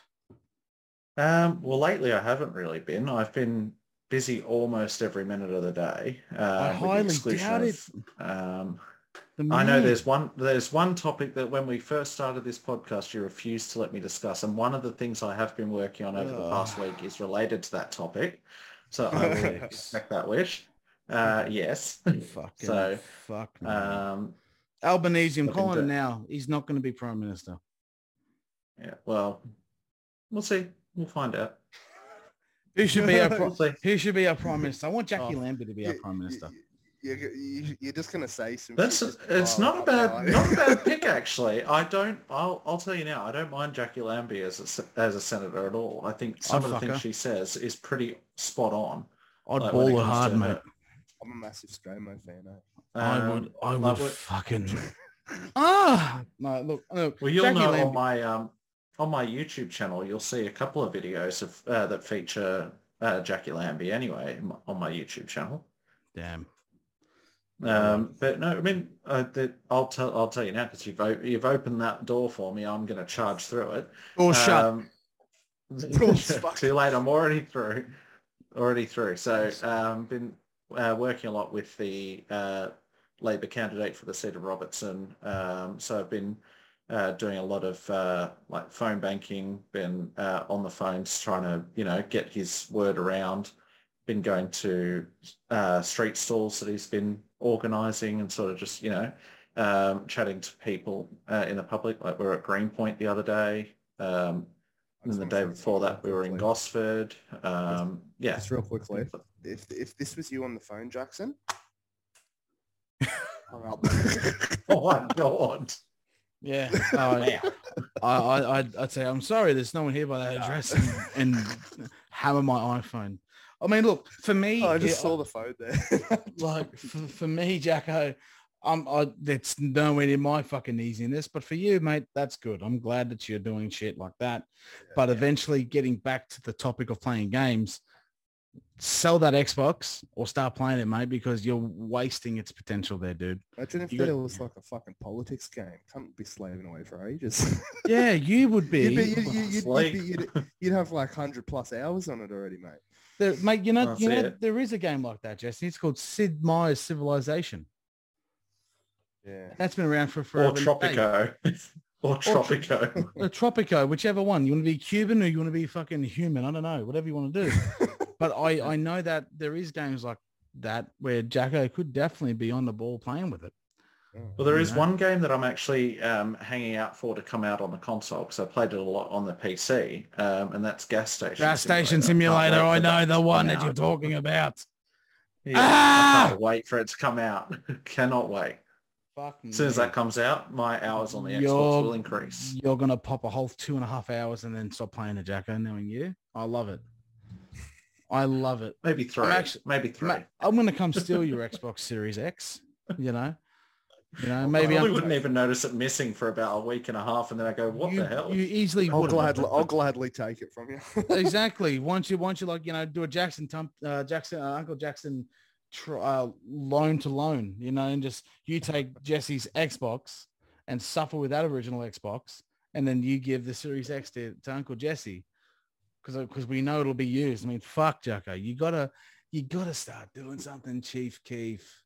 [SPEAKER 4] Um, well, lately I haven't really been. I've been busy almost every minute of the day. Uh,
[SPEAKER 2] I highly doubt
[SPEAKER 4] of, Um, I know there's one there's one topic that when we first started this podcast you refused to let me discuss, and one of the things I have been working on over the past week is related to that topic. So <laughs> I will respect that wish. Uh, yes.
[SPEAKER 2] Fucking
[SPEAKER 4] So,
[SPEAKER 2] fuck.
[SPEAKER 4] Um,
[SPEAKER 2] Albanese, I'm calling him now. He's not going to be prime minister.
[SPEAKER 4] yeah. Well, we'll see. We'll find out.
[SPEAKER 2] Who should be our <laughs>
[SPEAKER 4] We'll
[SPEAKER 2] pri-
[SPEAKER 4] see.
[SPEAKER 2] Who should be our prime minister? I want Jacqui
[SPEAKER 3] Oh,
[SPEAKER 2] Lambie to be our
[SPEAKER 3] You-
[SPEAKER 2] prime minister.
[SPEAKER 3] You, you, you're just gonna say some.
[SPEAKER 4] That's
[SPEAKER 3] shit just
[SPEAKER 4] it's
[SPEAKER 3] pile
[SPEAKER 4] not a bad
[SPEAKER 3] aren't
[SPEAKER 4] a bad pick actually. I don't. I'll I'll tell you now. I don't mind Jacqui Lambie as a, as a senator at all. I think some
[SPEAKER 2] I'd
[SPEAKER 4] of the things
[SPEAKER 2] her.
[SPEAKER 4] she says is pretty spot on.
[SPEAKER 2] I'd
[SPEAKER 4] like, when it
[SPEAKER 2] ball it
[SPEAKER 4] comes
[SPEAKER 2] hard,
[SPEAKER 4] to
[SPEAKER 2] mate.
[SPEAKER 4] her.
[SPEAKER 3] I'm a massive Stramo fan. Eh?
[SPEAKER 2] I
[SPEAKER 4] Um,
[SPEAKER 2] would. I would fucking. <laughs> ah, no. Look, look.
[SPEAKER 4] Well, you'll
[SPEAKER 2] Jacqui
[SPEAKER 4] know
[SPEAKER 2] Lambie-
[SPEAKER 4] on my um on my YouTube channel, you'll see a couple of videos of uh, that feature uh, Jacqui Lambie anyway on my YouTube channel.
[SPEAKER 2] Damn.
[SPEAKER 4] Um, but no, I mean, uh, I'll tell I'll tell you now because you've o- you've opened that door for me. I'm going to charge through it.
[SPEAKER 2] Shut.
[SPEAKER 4] Um, <laughs> <laughs>
[SPEAKER 3] Door's fucked.
[SPEAKER 4] too late. I'm already through. Already through. So um, been uh, working a lot with the uh, Labor candidate for the seat of Robertson. Um, so I've been uh, doing a lot of uh, like phone banking. Been uh, on the phones trying to you know get his word around. Been going to uh, street stalls that he's been organising and sort of just you know um, chatting to people uh, in the public. Like we were at Greenpoint the other day. Um, and the day before that, we were in. Gosford. Um, yeah.
[SPEAKER 3] Just real quickly, if if this was you on the phone, Jackson. <laughs>
[SPEAKER 4] Oh my god.
[SPEAKER 2] Yeah. <laughs> Oh, oh yeah. I, I, I'd, I'd say, I'm sorry, there's no one here by that address and, and hammer my iPhone. I mean, look, for me,
[SPEAKER 3] Oh, I just
[SPEAKER 2] it-
[SPEAKER 3] saw the phone there. <laughs>
[SPEAKER 2] like for, for me, Jacko, I'm, I, that's nowhere near my fucking easiness. But for you, mate, that's good. I'm glad that you're doing shit like that. but eventually getting back to the topic of playing games, sell that Xbox or start playing it, mate, because you're wasting its potential there, dude.
[SPEAKER 3] Imagine if
[SPEAKER 2] You got-
[SPEAKER 3] there was like a fucking politics game. Can't be slaving away for ages. <laughs>
[SPEAKER 2] Yeah, you would be.
[SPEAKER 3] you'd, be, you'd, you'd, <laughs> you'd, you'd, be- you'd, you'd have like hundred plus hours on it already, mate.
[SPEAKER 2] There, mate, you know,
[SPEAKER 4] That's
[SPEAKER 2] you know,
[SPEAKER 4] it.
[SPEAKER 2] there is a game like that, Jesse. It's called Sid Meier's Civilization.
[SPEAKER 3] Yeah.
[SPEAKER 2] That's been around for forever. and a day.
[SPEAKER 4] Tropico. or Tropico. <laughs>
[SPEAKER 2] Or Tropico, whichever one. You want to be Cuban or you want to be fucking human? I don't know. Whatever you want to do. But I, I know that there is games like that where Jacko could definitely be on the ball playing with it.
[SPEAKER 4] Well, there is
[SPEAKER 2] know?
[SPEAKER 4] one game that I'm actually um, hanging out for to come out on the console because I played it a lot on the PC, um, and that's Gas Station.
[SPEAKER 2] Gas Station Simulator.
[SPEAKER 4] wait
[SPEAKER 2] I know the one that you're
[SPEAKER 4] out.
[SPEAKER 2] talking about. <laughs>
[SPEAKER 4] Yeah,
[SPEAKER 2] Ah!
[SPEAKER 4] I can't wait for it to come out. <laughs> Cannot wait.
[SPEAKER 2] Fuck
[SPEAKER 4] As soon as that comes out, my hours on the Xbox
[SPEAKER 2] You're-
[SPEAKER 4] will increase.
[SPEAKER 2] You're gonna pop a whole two and a half hours and then stop playing the Jacko, knowing you. I love it. I love it.
[SPEAKER 4] Maybe three.
[SPEAKER 2] actu-
[SPEAKER 4] maybe three.
[SPEAKER 2] Ma- I'm gonna come steal your Xbox Series X. You know, you know, maybe
[SPEAKER 4] I
[SPEAKER 2] I'm.
[SPEAKER 4] wouldn't even notice it missing for about a week and a half, and then I go, "What
[SPEAKER 2] you,
[SPEAKER 4] the hell?"
[SPEAKER 2] You easily
[SPEAKER 3] I'll
[SPEAKER 2] would.
[SPEAKER 3] gladly, I'll gladly take it from you. <laughs>
[SPEAKER 2] exactly. Once you, once you like, you know, do a Jackson, Tump, uh, Jackson, uh, Uncle Jackson, tr- uh, loan to loan, you know, and just you take Jesse's Xbox and suffer with that original Xbox, and then you give the Series X to, to Uncle Jesse, because because we know it'll be used. I mean, fuck, Jacko, you gotta you gotta start doing something, Chief Keef.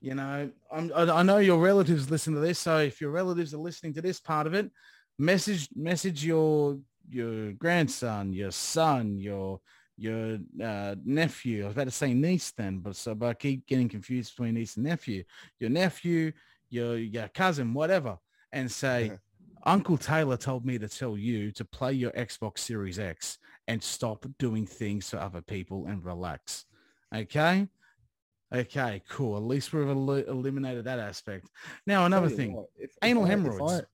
[SPEAKER 2] You know, I'm, I, I know your relatives listen to this, so if your relatives are listening to this part of it, message message your your grandson, your son, your your uh, nephew. I was about to say niece then, but so but I keep getting confused between niece and nephew. Your nephew, your your cousin, whatever, and say, <laughs> Uncle Taylor told me to tell you to play your Xbox Series X and stop doing things for other people and relax. Okay. Okay, cool. At least we've el- eliminated that aspect. Now, another thing.
[SPEAKER 3] what, if- if
[SPEAKER 2] Anal
[SPEAKER 3] I- if
[SPEAKER 2] hemorrhoids.
[SPEAKER 3] I-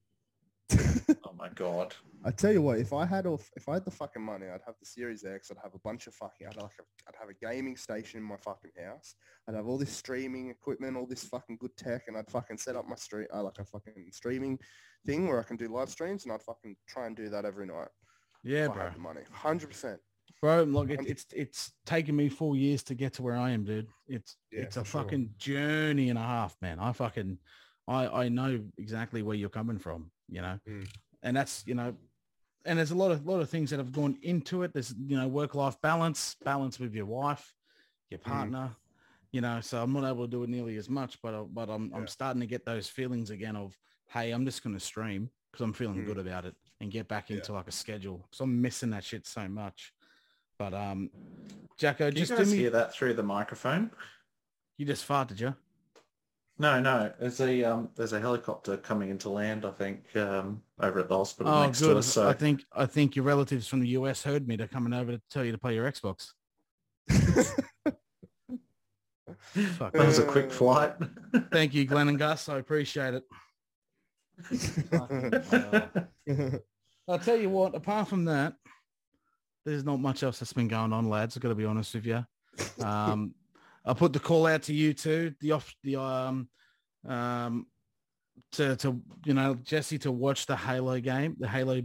[SPEAKER 3] <laughs>
[SPEAKER 4] oh my god!
[SPEAKER 3] I tell you what, if I had all, if I had the fucking money, I'd have the Series X. I'd have a bunch of fucking, I'd like, a, I'd have a gaming station in my fucking house. I'd have all this streaming equipment, all this fucking good tech, and I'd fucking set up my stream, uh, like a fucking streaming thing where I can do live streams, and I'd fucking try and do that every night.
[SPEAKER 2] Yeah, bro.
[SPEAKER 3] the money, hundred percent.
[SPEAKER 2] Bro, look, it, it's it's taken me four years to get to where I am, dude. It's
[SPEAKER 3] Yeah,
[SPEAKER 2] it's a
[SPEAKER 3] for sure.
[SPEAKER 2] fucking journey and a half, man. I fucking I I know exactly where you're coming from, you know,
[SPEAKER 3] Mm.
[SPEAKER 2] and that's you know, and there's a lot of lot of things that have gone into it. There's you know work life balance, balance with your wife, your
[SPEAKER 3] Mm.
[SPEAKER 2] partner, you know. So I'm not able to do it nearly as much, but I, but I'm I'm starting to get those feelings again of hey, I'm just gonna stream because I'm feeling
[SPEAKER 3] Mm.
[SPEAKER 2] good about it and get back
[SPEAKER 3] Yeah.
[SPEAKER 2] into like a schedule. So I'm missing that shit so much. But um, Jacko,
[SPEAKER 4] Can you
[SPEAKER 2] just do
[SPEAKER 4] guys
[SPEAKER 2] me.
[SPEAKER 4] hear that through the microphone?
[SPEAKER 2] You just farted, you?
[SPEAKER 4] No, no. There's a um, there's a helicopter coming into land. I think um, over at the hospital
[SPEAKER 2] Oh,
[SPEAKER 4] next
[SPEAKER 2] good.
[SPEAKER 4] to us. So
[SPEAKER 2] I think I think your relatives from the US heard me. They're coming over to tell you to play your Xbox. <laughs> Fuck.
[SPEAKER 4] that was a quick flight.
[SPEAKER 2] Thank you, Glenn and <laughs> Gus. I appreciate it. <laughs> I'll tell you what. Apart from that, there's not much else that's been going on, lads. I've got to be honest with you. Um, <laughs> I put the call out to you too. The off the um um to to you know Jesse to watch the Halo game, the Halo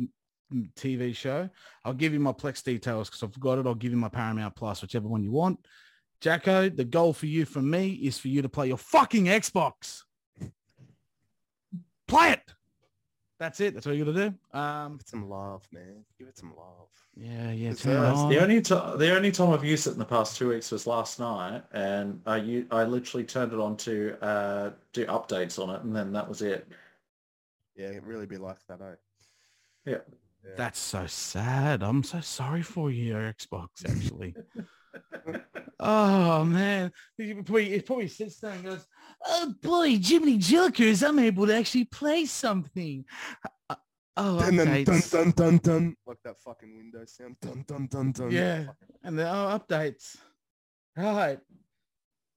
[SPEAKER 2] TV show. I'll give you my Plex details because I've got it. I'll give you my Paramount Plus, whichever one you want. Jacko, the goal for you from me is for you to play your fucking Xbox. Play it. That's it. That's all you got to do. Um,
[SPEAKER 3] Give it some love, man. Give it some love.
[SPEAKER 2] yeah, yeah.
[SPEAKER 3] It's
[SPEAKER 2] turn
[SPEAKER 3] nice.
[SPEAKER 2] on.
[SPEAKER 4] The only to- the only time I've used it in the past two weeks was last night, and I u- I literally turned it on to uh, do updates on it, and then that was it.
[SPEAKER 3] Yeah, it really be like that, eh?
[SPEAKER 4] Yeah.
[SPEAKER 3] Yeah.
[SPEAKER 2] That's so sad. I'm so sorry for you, Xbox, actually. <laughs> oh, man. It probably, it probably sits there and goes, oh, boy, Jiminy Jokers, I'm able to actually play something. Uh, oh,
[SPEAKER 3] Dun, dun, dun, dun, dun, dun. Like that fucking Windows sound. Dun, dun, dun, dun.
[SPEAKER 2] Yeah. And then, oh, updates. Right.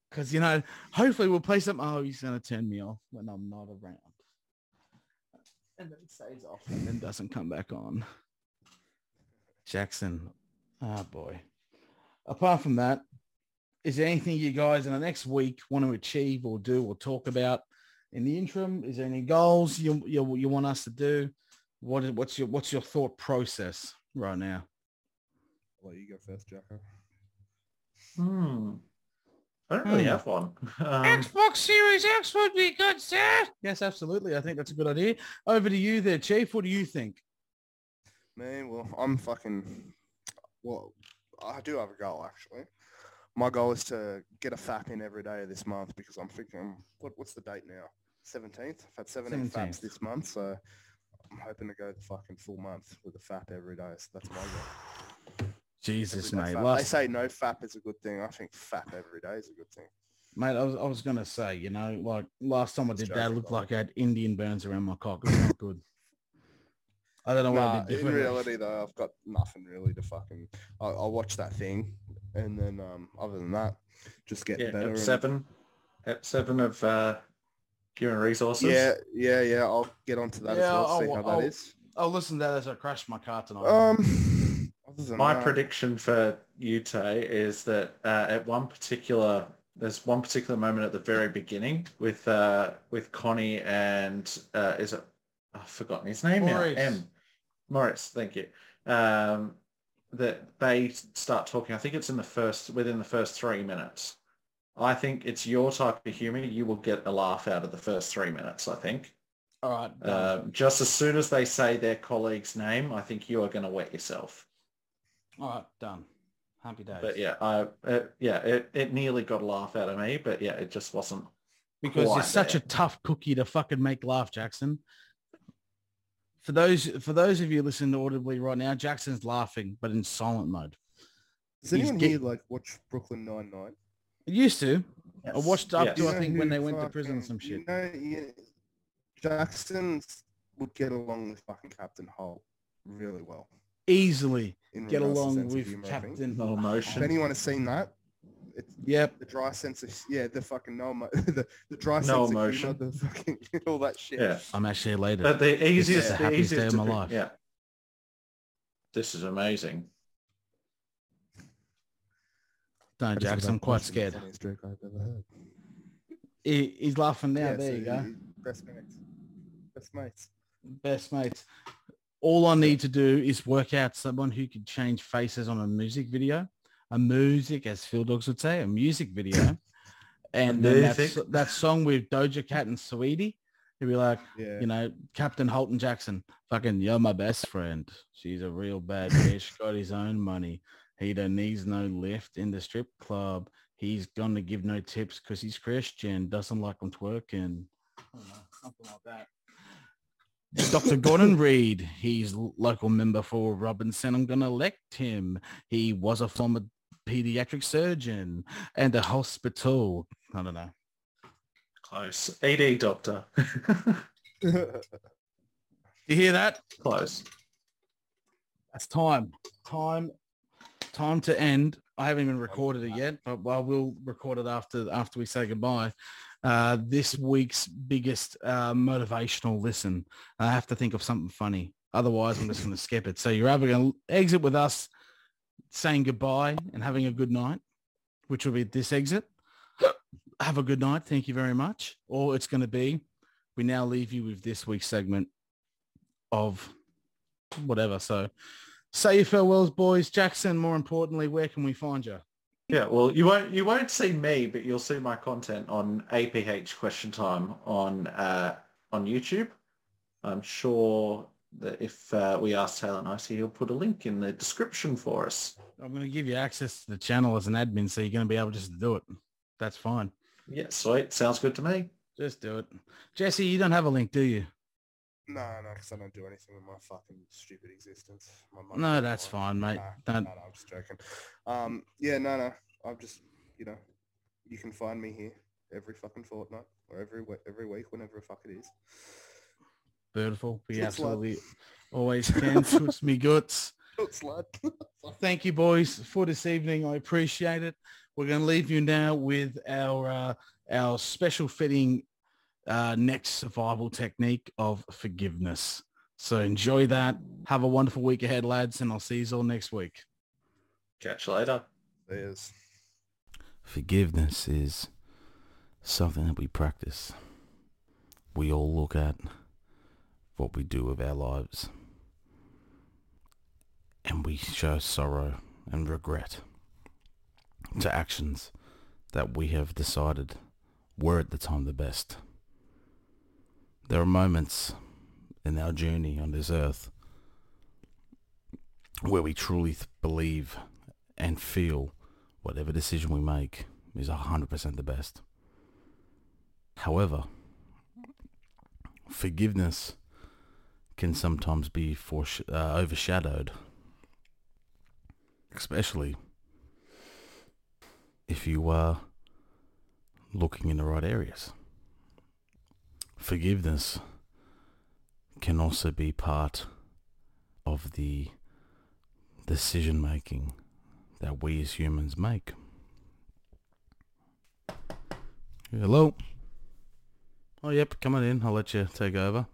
[SPEAKER 2] Because, you know, hopefully we'll play some. Oh, he's going to turn me off when I'm not around. And then it stays off and then doesn't come back on. Jackson. Oh, boy. Apart from that, is there anything you guys in the next week want to achieve or do or talk about in the interim? Is there any goals you, you, you want us to do? What is, what's your what's your thought process right now?
[SPEAKER 3] I'll let you go first, Jacko.
[SPEAKER 4] Hmm. I don't really
[SPEAKER 2] Hmm.
[SPEAKER 4] have one. Um,
[SPEAKER 2] Xbox Series X would be good, sir. Yes, absolutely. I think that's a good idea. Over to you there, Chief. What do you think?
[SPEAKER 3] Man, well, I'm fucking. Well, I do have a goal actually. My goal is to get a FAP in every day of this month because I'm thinking, what, what's the date now? 17th. I've had 17
[SPEAKER 2] 17th.
[SPEAKER 3] FAPs this month, so I'm hoping to go the fucking full month with a FAP every day. So that's my goal.
[SPEAKER 2] Jesus, mate.
[SPEAKER 3] They say no FAP is a good thing. I think FAP every day is a good thing.
[SPEAKER 2] mate, I was, I was gonna say, you know, like last time I did that, it looked like I had Indian burns around my cock. It was not good. I don't know what I
[SPEAKER 3] Nah,
[SPEAKER 2] did
[SPEAKER 3] in reality, though, I've got nothing really to fucking. I'll, I'll watch that thing, and then um, other than that, just get
[SPEAKER 4] yeah,
[SPEAKER 3] better.
[SPEAKER 4] ep seven, ep seven of uh, human resources.
[SPEAKER 3] Yeah, yeah, yeah. I'll get onto that
[SPEAKER 2] Yeah,
[SPEAKER 3] as well.
[SPEAKER 2] I'll-
[SPEAKER 3] see how
[SPEAKER 2] I'll-
[SPEAKER 3] that is.
[SPEAKER 2] I'll listen to that as I crash my car tonight.
[SPEAKER 3] Um, <laughs> other than
[SPEAKER 4] My
[SPEAKER 3] that,
[SPEAKER 4] prediction for you, Tay, is that uh, at one particular, there's one particular moment at the very beginning with uh, with Connie and uh, is it? I've forgotten his name
[SPEAKER 2] Maurice.
[SPEAKER 4] now. M. Morris, thank you. Um, that they start talking. I think it's in the first within the first three minutes. I think it's your type of humor. You will get a laugh out of the first three minutes. I think.
[SPEAKER 2] All right.
[SPEAKER 4] Uh, just as soon as they say their colleague's name, I think you are going to wet yourself.
[SPEAKER 2] All right. Done. Happy days.
[SPEAKER 4] But yeah, I uh, yeah, it, it nearly got a laugh out of me, but yeah, it just wasn't.
[SPEAKER 2] because you're such a tough cookie to fucking make laugh, Jackson. For those for those of you listening audibly right now, Jackson's laughing, but in silent mode.
[SPEAKER 3] Does
[SPEAKER 2] he's
[SPEAKER 3] anyone
[SPEAKER 2] get-
[SPEAKER 3] here like watch Brooklyn Nine Nine?
[SPEAKER 2] I used to. I watched up
[SPEAKER 4] Yes.
[SPEAKER 2] to I think when they went to prison and some
[SPEAKER 3] You
[SPEAKER 2] shit.
[SPEAKER 3] know, you, Jackson would get along with fucking Captain Holt really well.
[SPEAKER 2] Easily get along with
[SPEAKER 3] humour,
[SPEAKER 2] Captain.
[SPEAKER 4] No emotion.
[SPEAKER 3] If anyone has seen that, it's
[SPEAKER 2] Yep.
[SPEAKER 3] the dry sense of yeah, the fucking no, emo- <laughs> the, the dry
[SPEAKER 4] No
[SPEAKER 3] sense
[SPEAKER 4] emotion.
[SPEAKER 3] of humor, the fucking <laughs> all that shit.
[SPEAKER 4] Yeah,
[SPEAKER 2] I'm actually elated.
[SPEAKER 4] but the easiest,
[SPEAKER 2] the
[SPEAKER 4] the
[SPEAKER 2] happiest day of my
[SPEAKER 4] to-
[SPEAKER 2] life.
[SPEAKER 4] Yeah, this is amazing.
[SPEAKER 2] no,
[SPEAKER 3] That is
[SPEAKER 2] Jackson, I'm quite scared.
[SPEAKER 3] funniest joke I've ever heard.
[SPEAKER 2] He, he's laughing now.
[SPEAKER 3] Yeah,
[SPEAKER 2] there
[SPEAKER 3] so
[SPEAKER 2] you go.
[SPEAKER 3] Best mates. Best mates.
[SPEAKER 2] Best mates. All I need to do is work out someone who could change faces on a music video, a music, as Phil Dogs would say, a music video, <coughs> and then that, that song with Doja Cat and Saweetie. He'd be like,
[SPEAKER 3] Yeah.
[SPEAKER 2] you know, Captain Holton Jackson, fucking, you're my best friend. She's a real bad <coughs> bitch, got his own money. He don't needs no lift in the strip club. He's gonna give no tips because he's Christian, doesn't like them twerking. Know, something like that. Dr. Gordon <coughs> Reid, he's local member for Robertson. I'm going to elect him. He was a former pediatric surgeon and a hospital. I don't know.
[SPEAKER 4] Close. ED doctor. <laughs>
[SPEAKER 2] You hear that?
[SPEAKER 4] Close.
[SPEAKER 2] That's time. Time. Time to end. I haven't even recorded it yet, but I will record it after after we say goodbye. Uh, this week's biggest uh, motivational listen. I have to think of something funny. Otherwise, I'm just going to skip it. So you're either going to exit with us saying goodbye and having a good night, which will be this exit. <gasps> Have a good night. Thank you very much. Or it's going to be, we now leave you with this week's segment of whatever. So say your farewells, boys. Jackson, more importantly, where can we find you?
[SPEAKER 4] Yeah, well, you won't you won't see me, but you'll see my content on APH Question Time on uh, on YouTube. I'm sure that if uh, we ask Taylor Nicey, he'll put a link in the description for us.
[SPEAKER 2] I'm going to give you access to the channel as an admin, so you're going to be able just to do it. That's fine.
[SPEAKER 4] Yeah, sweet. Sounds good to me.
[SPEAKER 2] Just do it. Jesse, you don't have a link, do you?
[SPEAKER 3] No, no, because I don't do anything with my fucking stupid existence. My
[SPEAKER 2] No, that's fine, mate.
[SPEAKER 3] Nah,
[SPEAKER 2] Don't-
[SPEAKER 3] no, no, I'm just joking. Um, yeah, no, no. I'm just, you know, you can find me here every fucking fortnight or every every week, whenever the fuck it is.
[SPEAKER 2] Beautiful. We
[SPEAKER 3] Looks like-
[SPEAKER 2] absolutely always can. <laughs> Suits me guts.
[SPEAKER 3] It's <laughs> like,
[SPEAKER 2] Thank you, boys, for this evening. I appreciate it. We're going to leave you now with our uh, our special fitting uh, next survival technique of forgiveness. So enjoy that. Have a wonderful week ahead, lads, and I'll see you all next week.
[SPEAKER 4] Catch you later.
[SPEAKER 3] there's
[SPEAKER 2] Forgiveness is something that we practice. We all look at what we do with our lives and we show sorrow and regret to actions that we have decided were at the time the best. There are moments in our journey on this earth where we truly believe and feel whatever decision we make is 100% the best. However, forgiveness can sometimes be foresh- uh, overshadowed, especially if you are looking in the right areas. Forgiveness can also be part of the decision making that we as humans make. Hello? Oh, yep, come on in. I'll let you take over.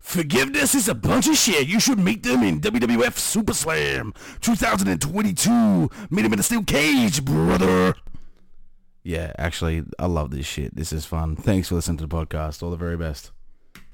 [SPEAKER 5] Forgiveness is a bunch of shit. You should meet them in WWF Super Slam 2022. Meet them in a steel cage, brother.
[SPEAKER 2] Yeah, actually, I love this shit. This is fun. Thanks for listening to the podcast. All the very best.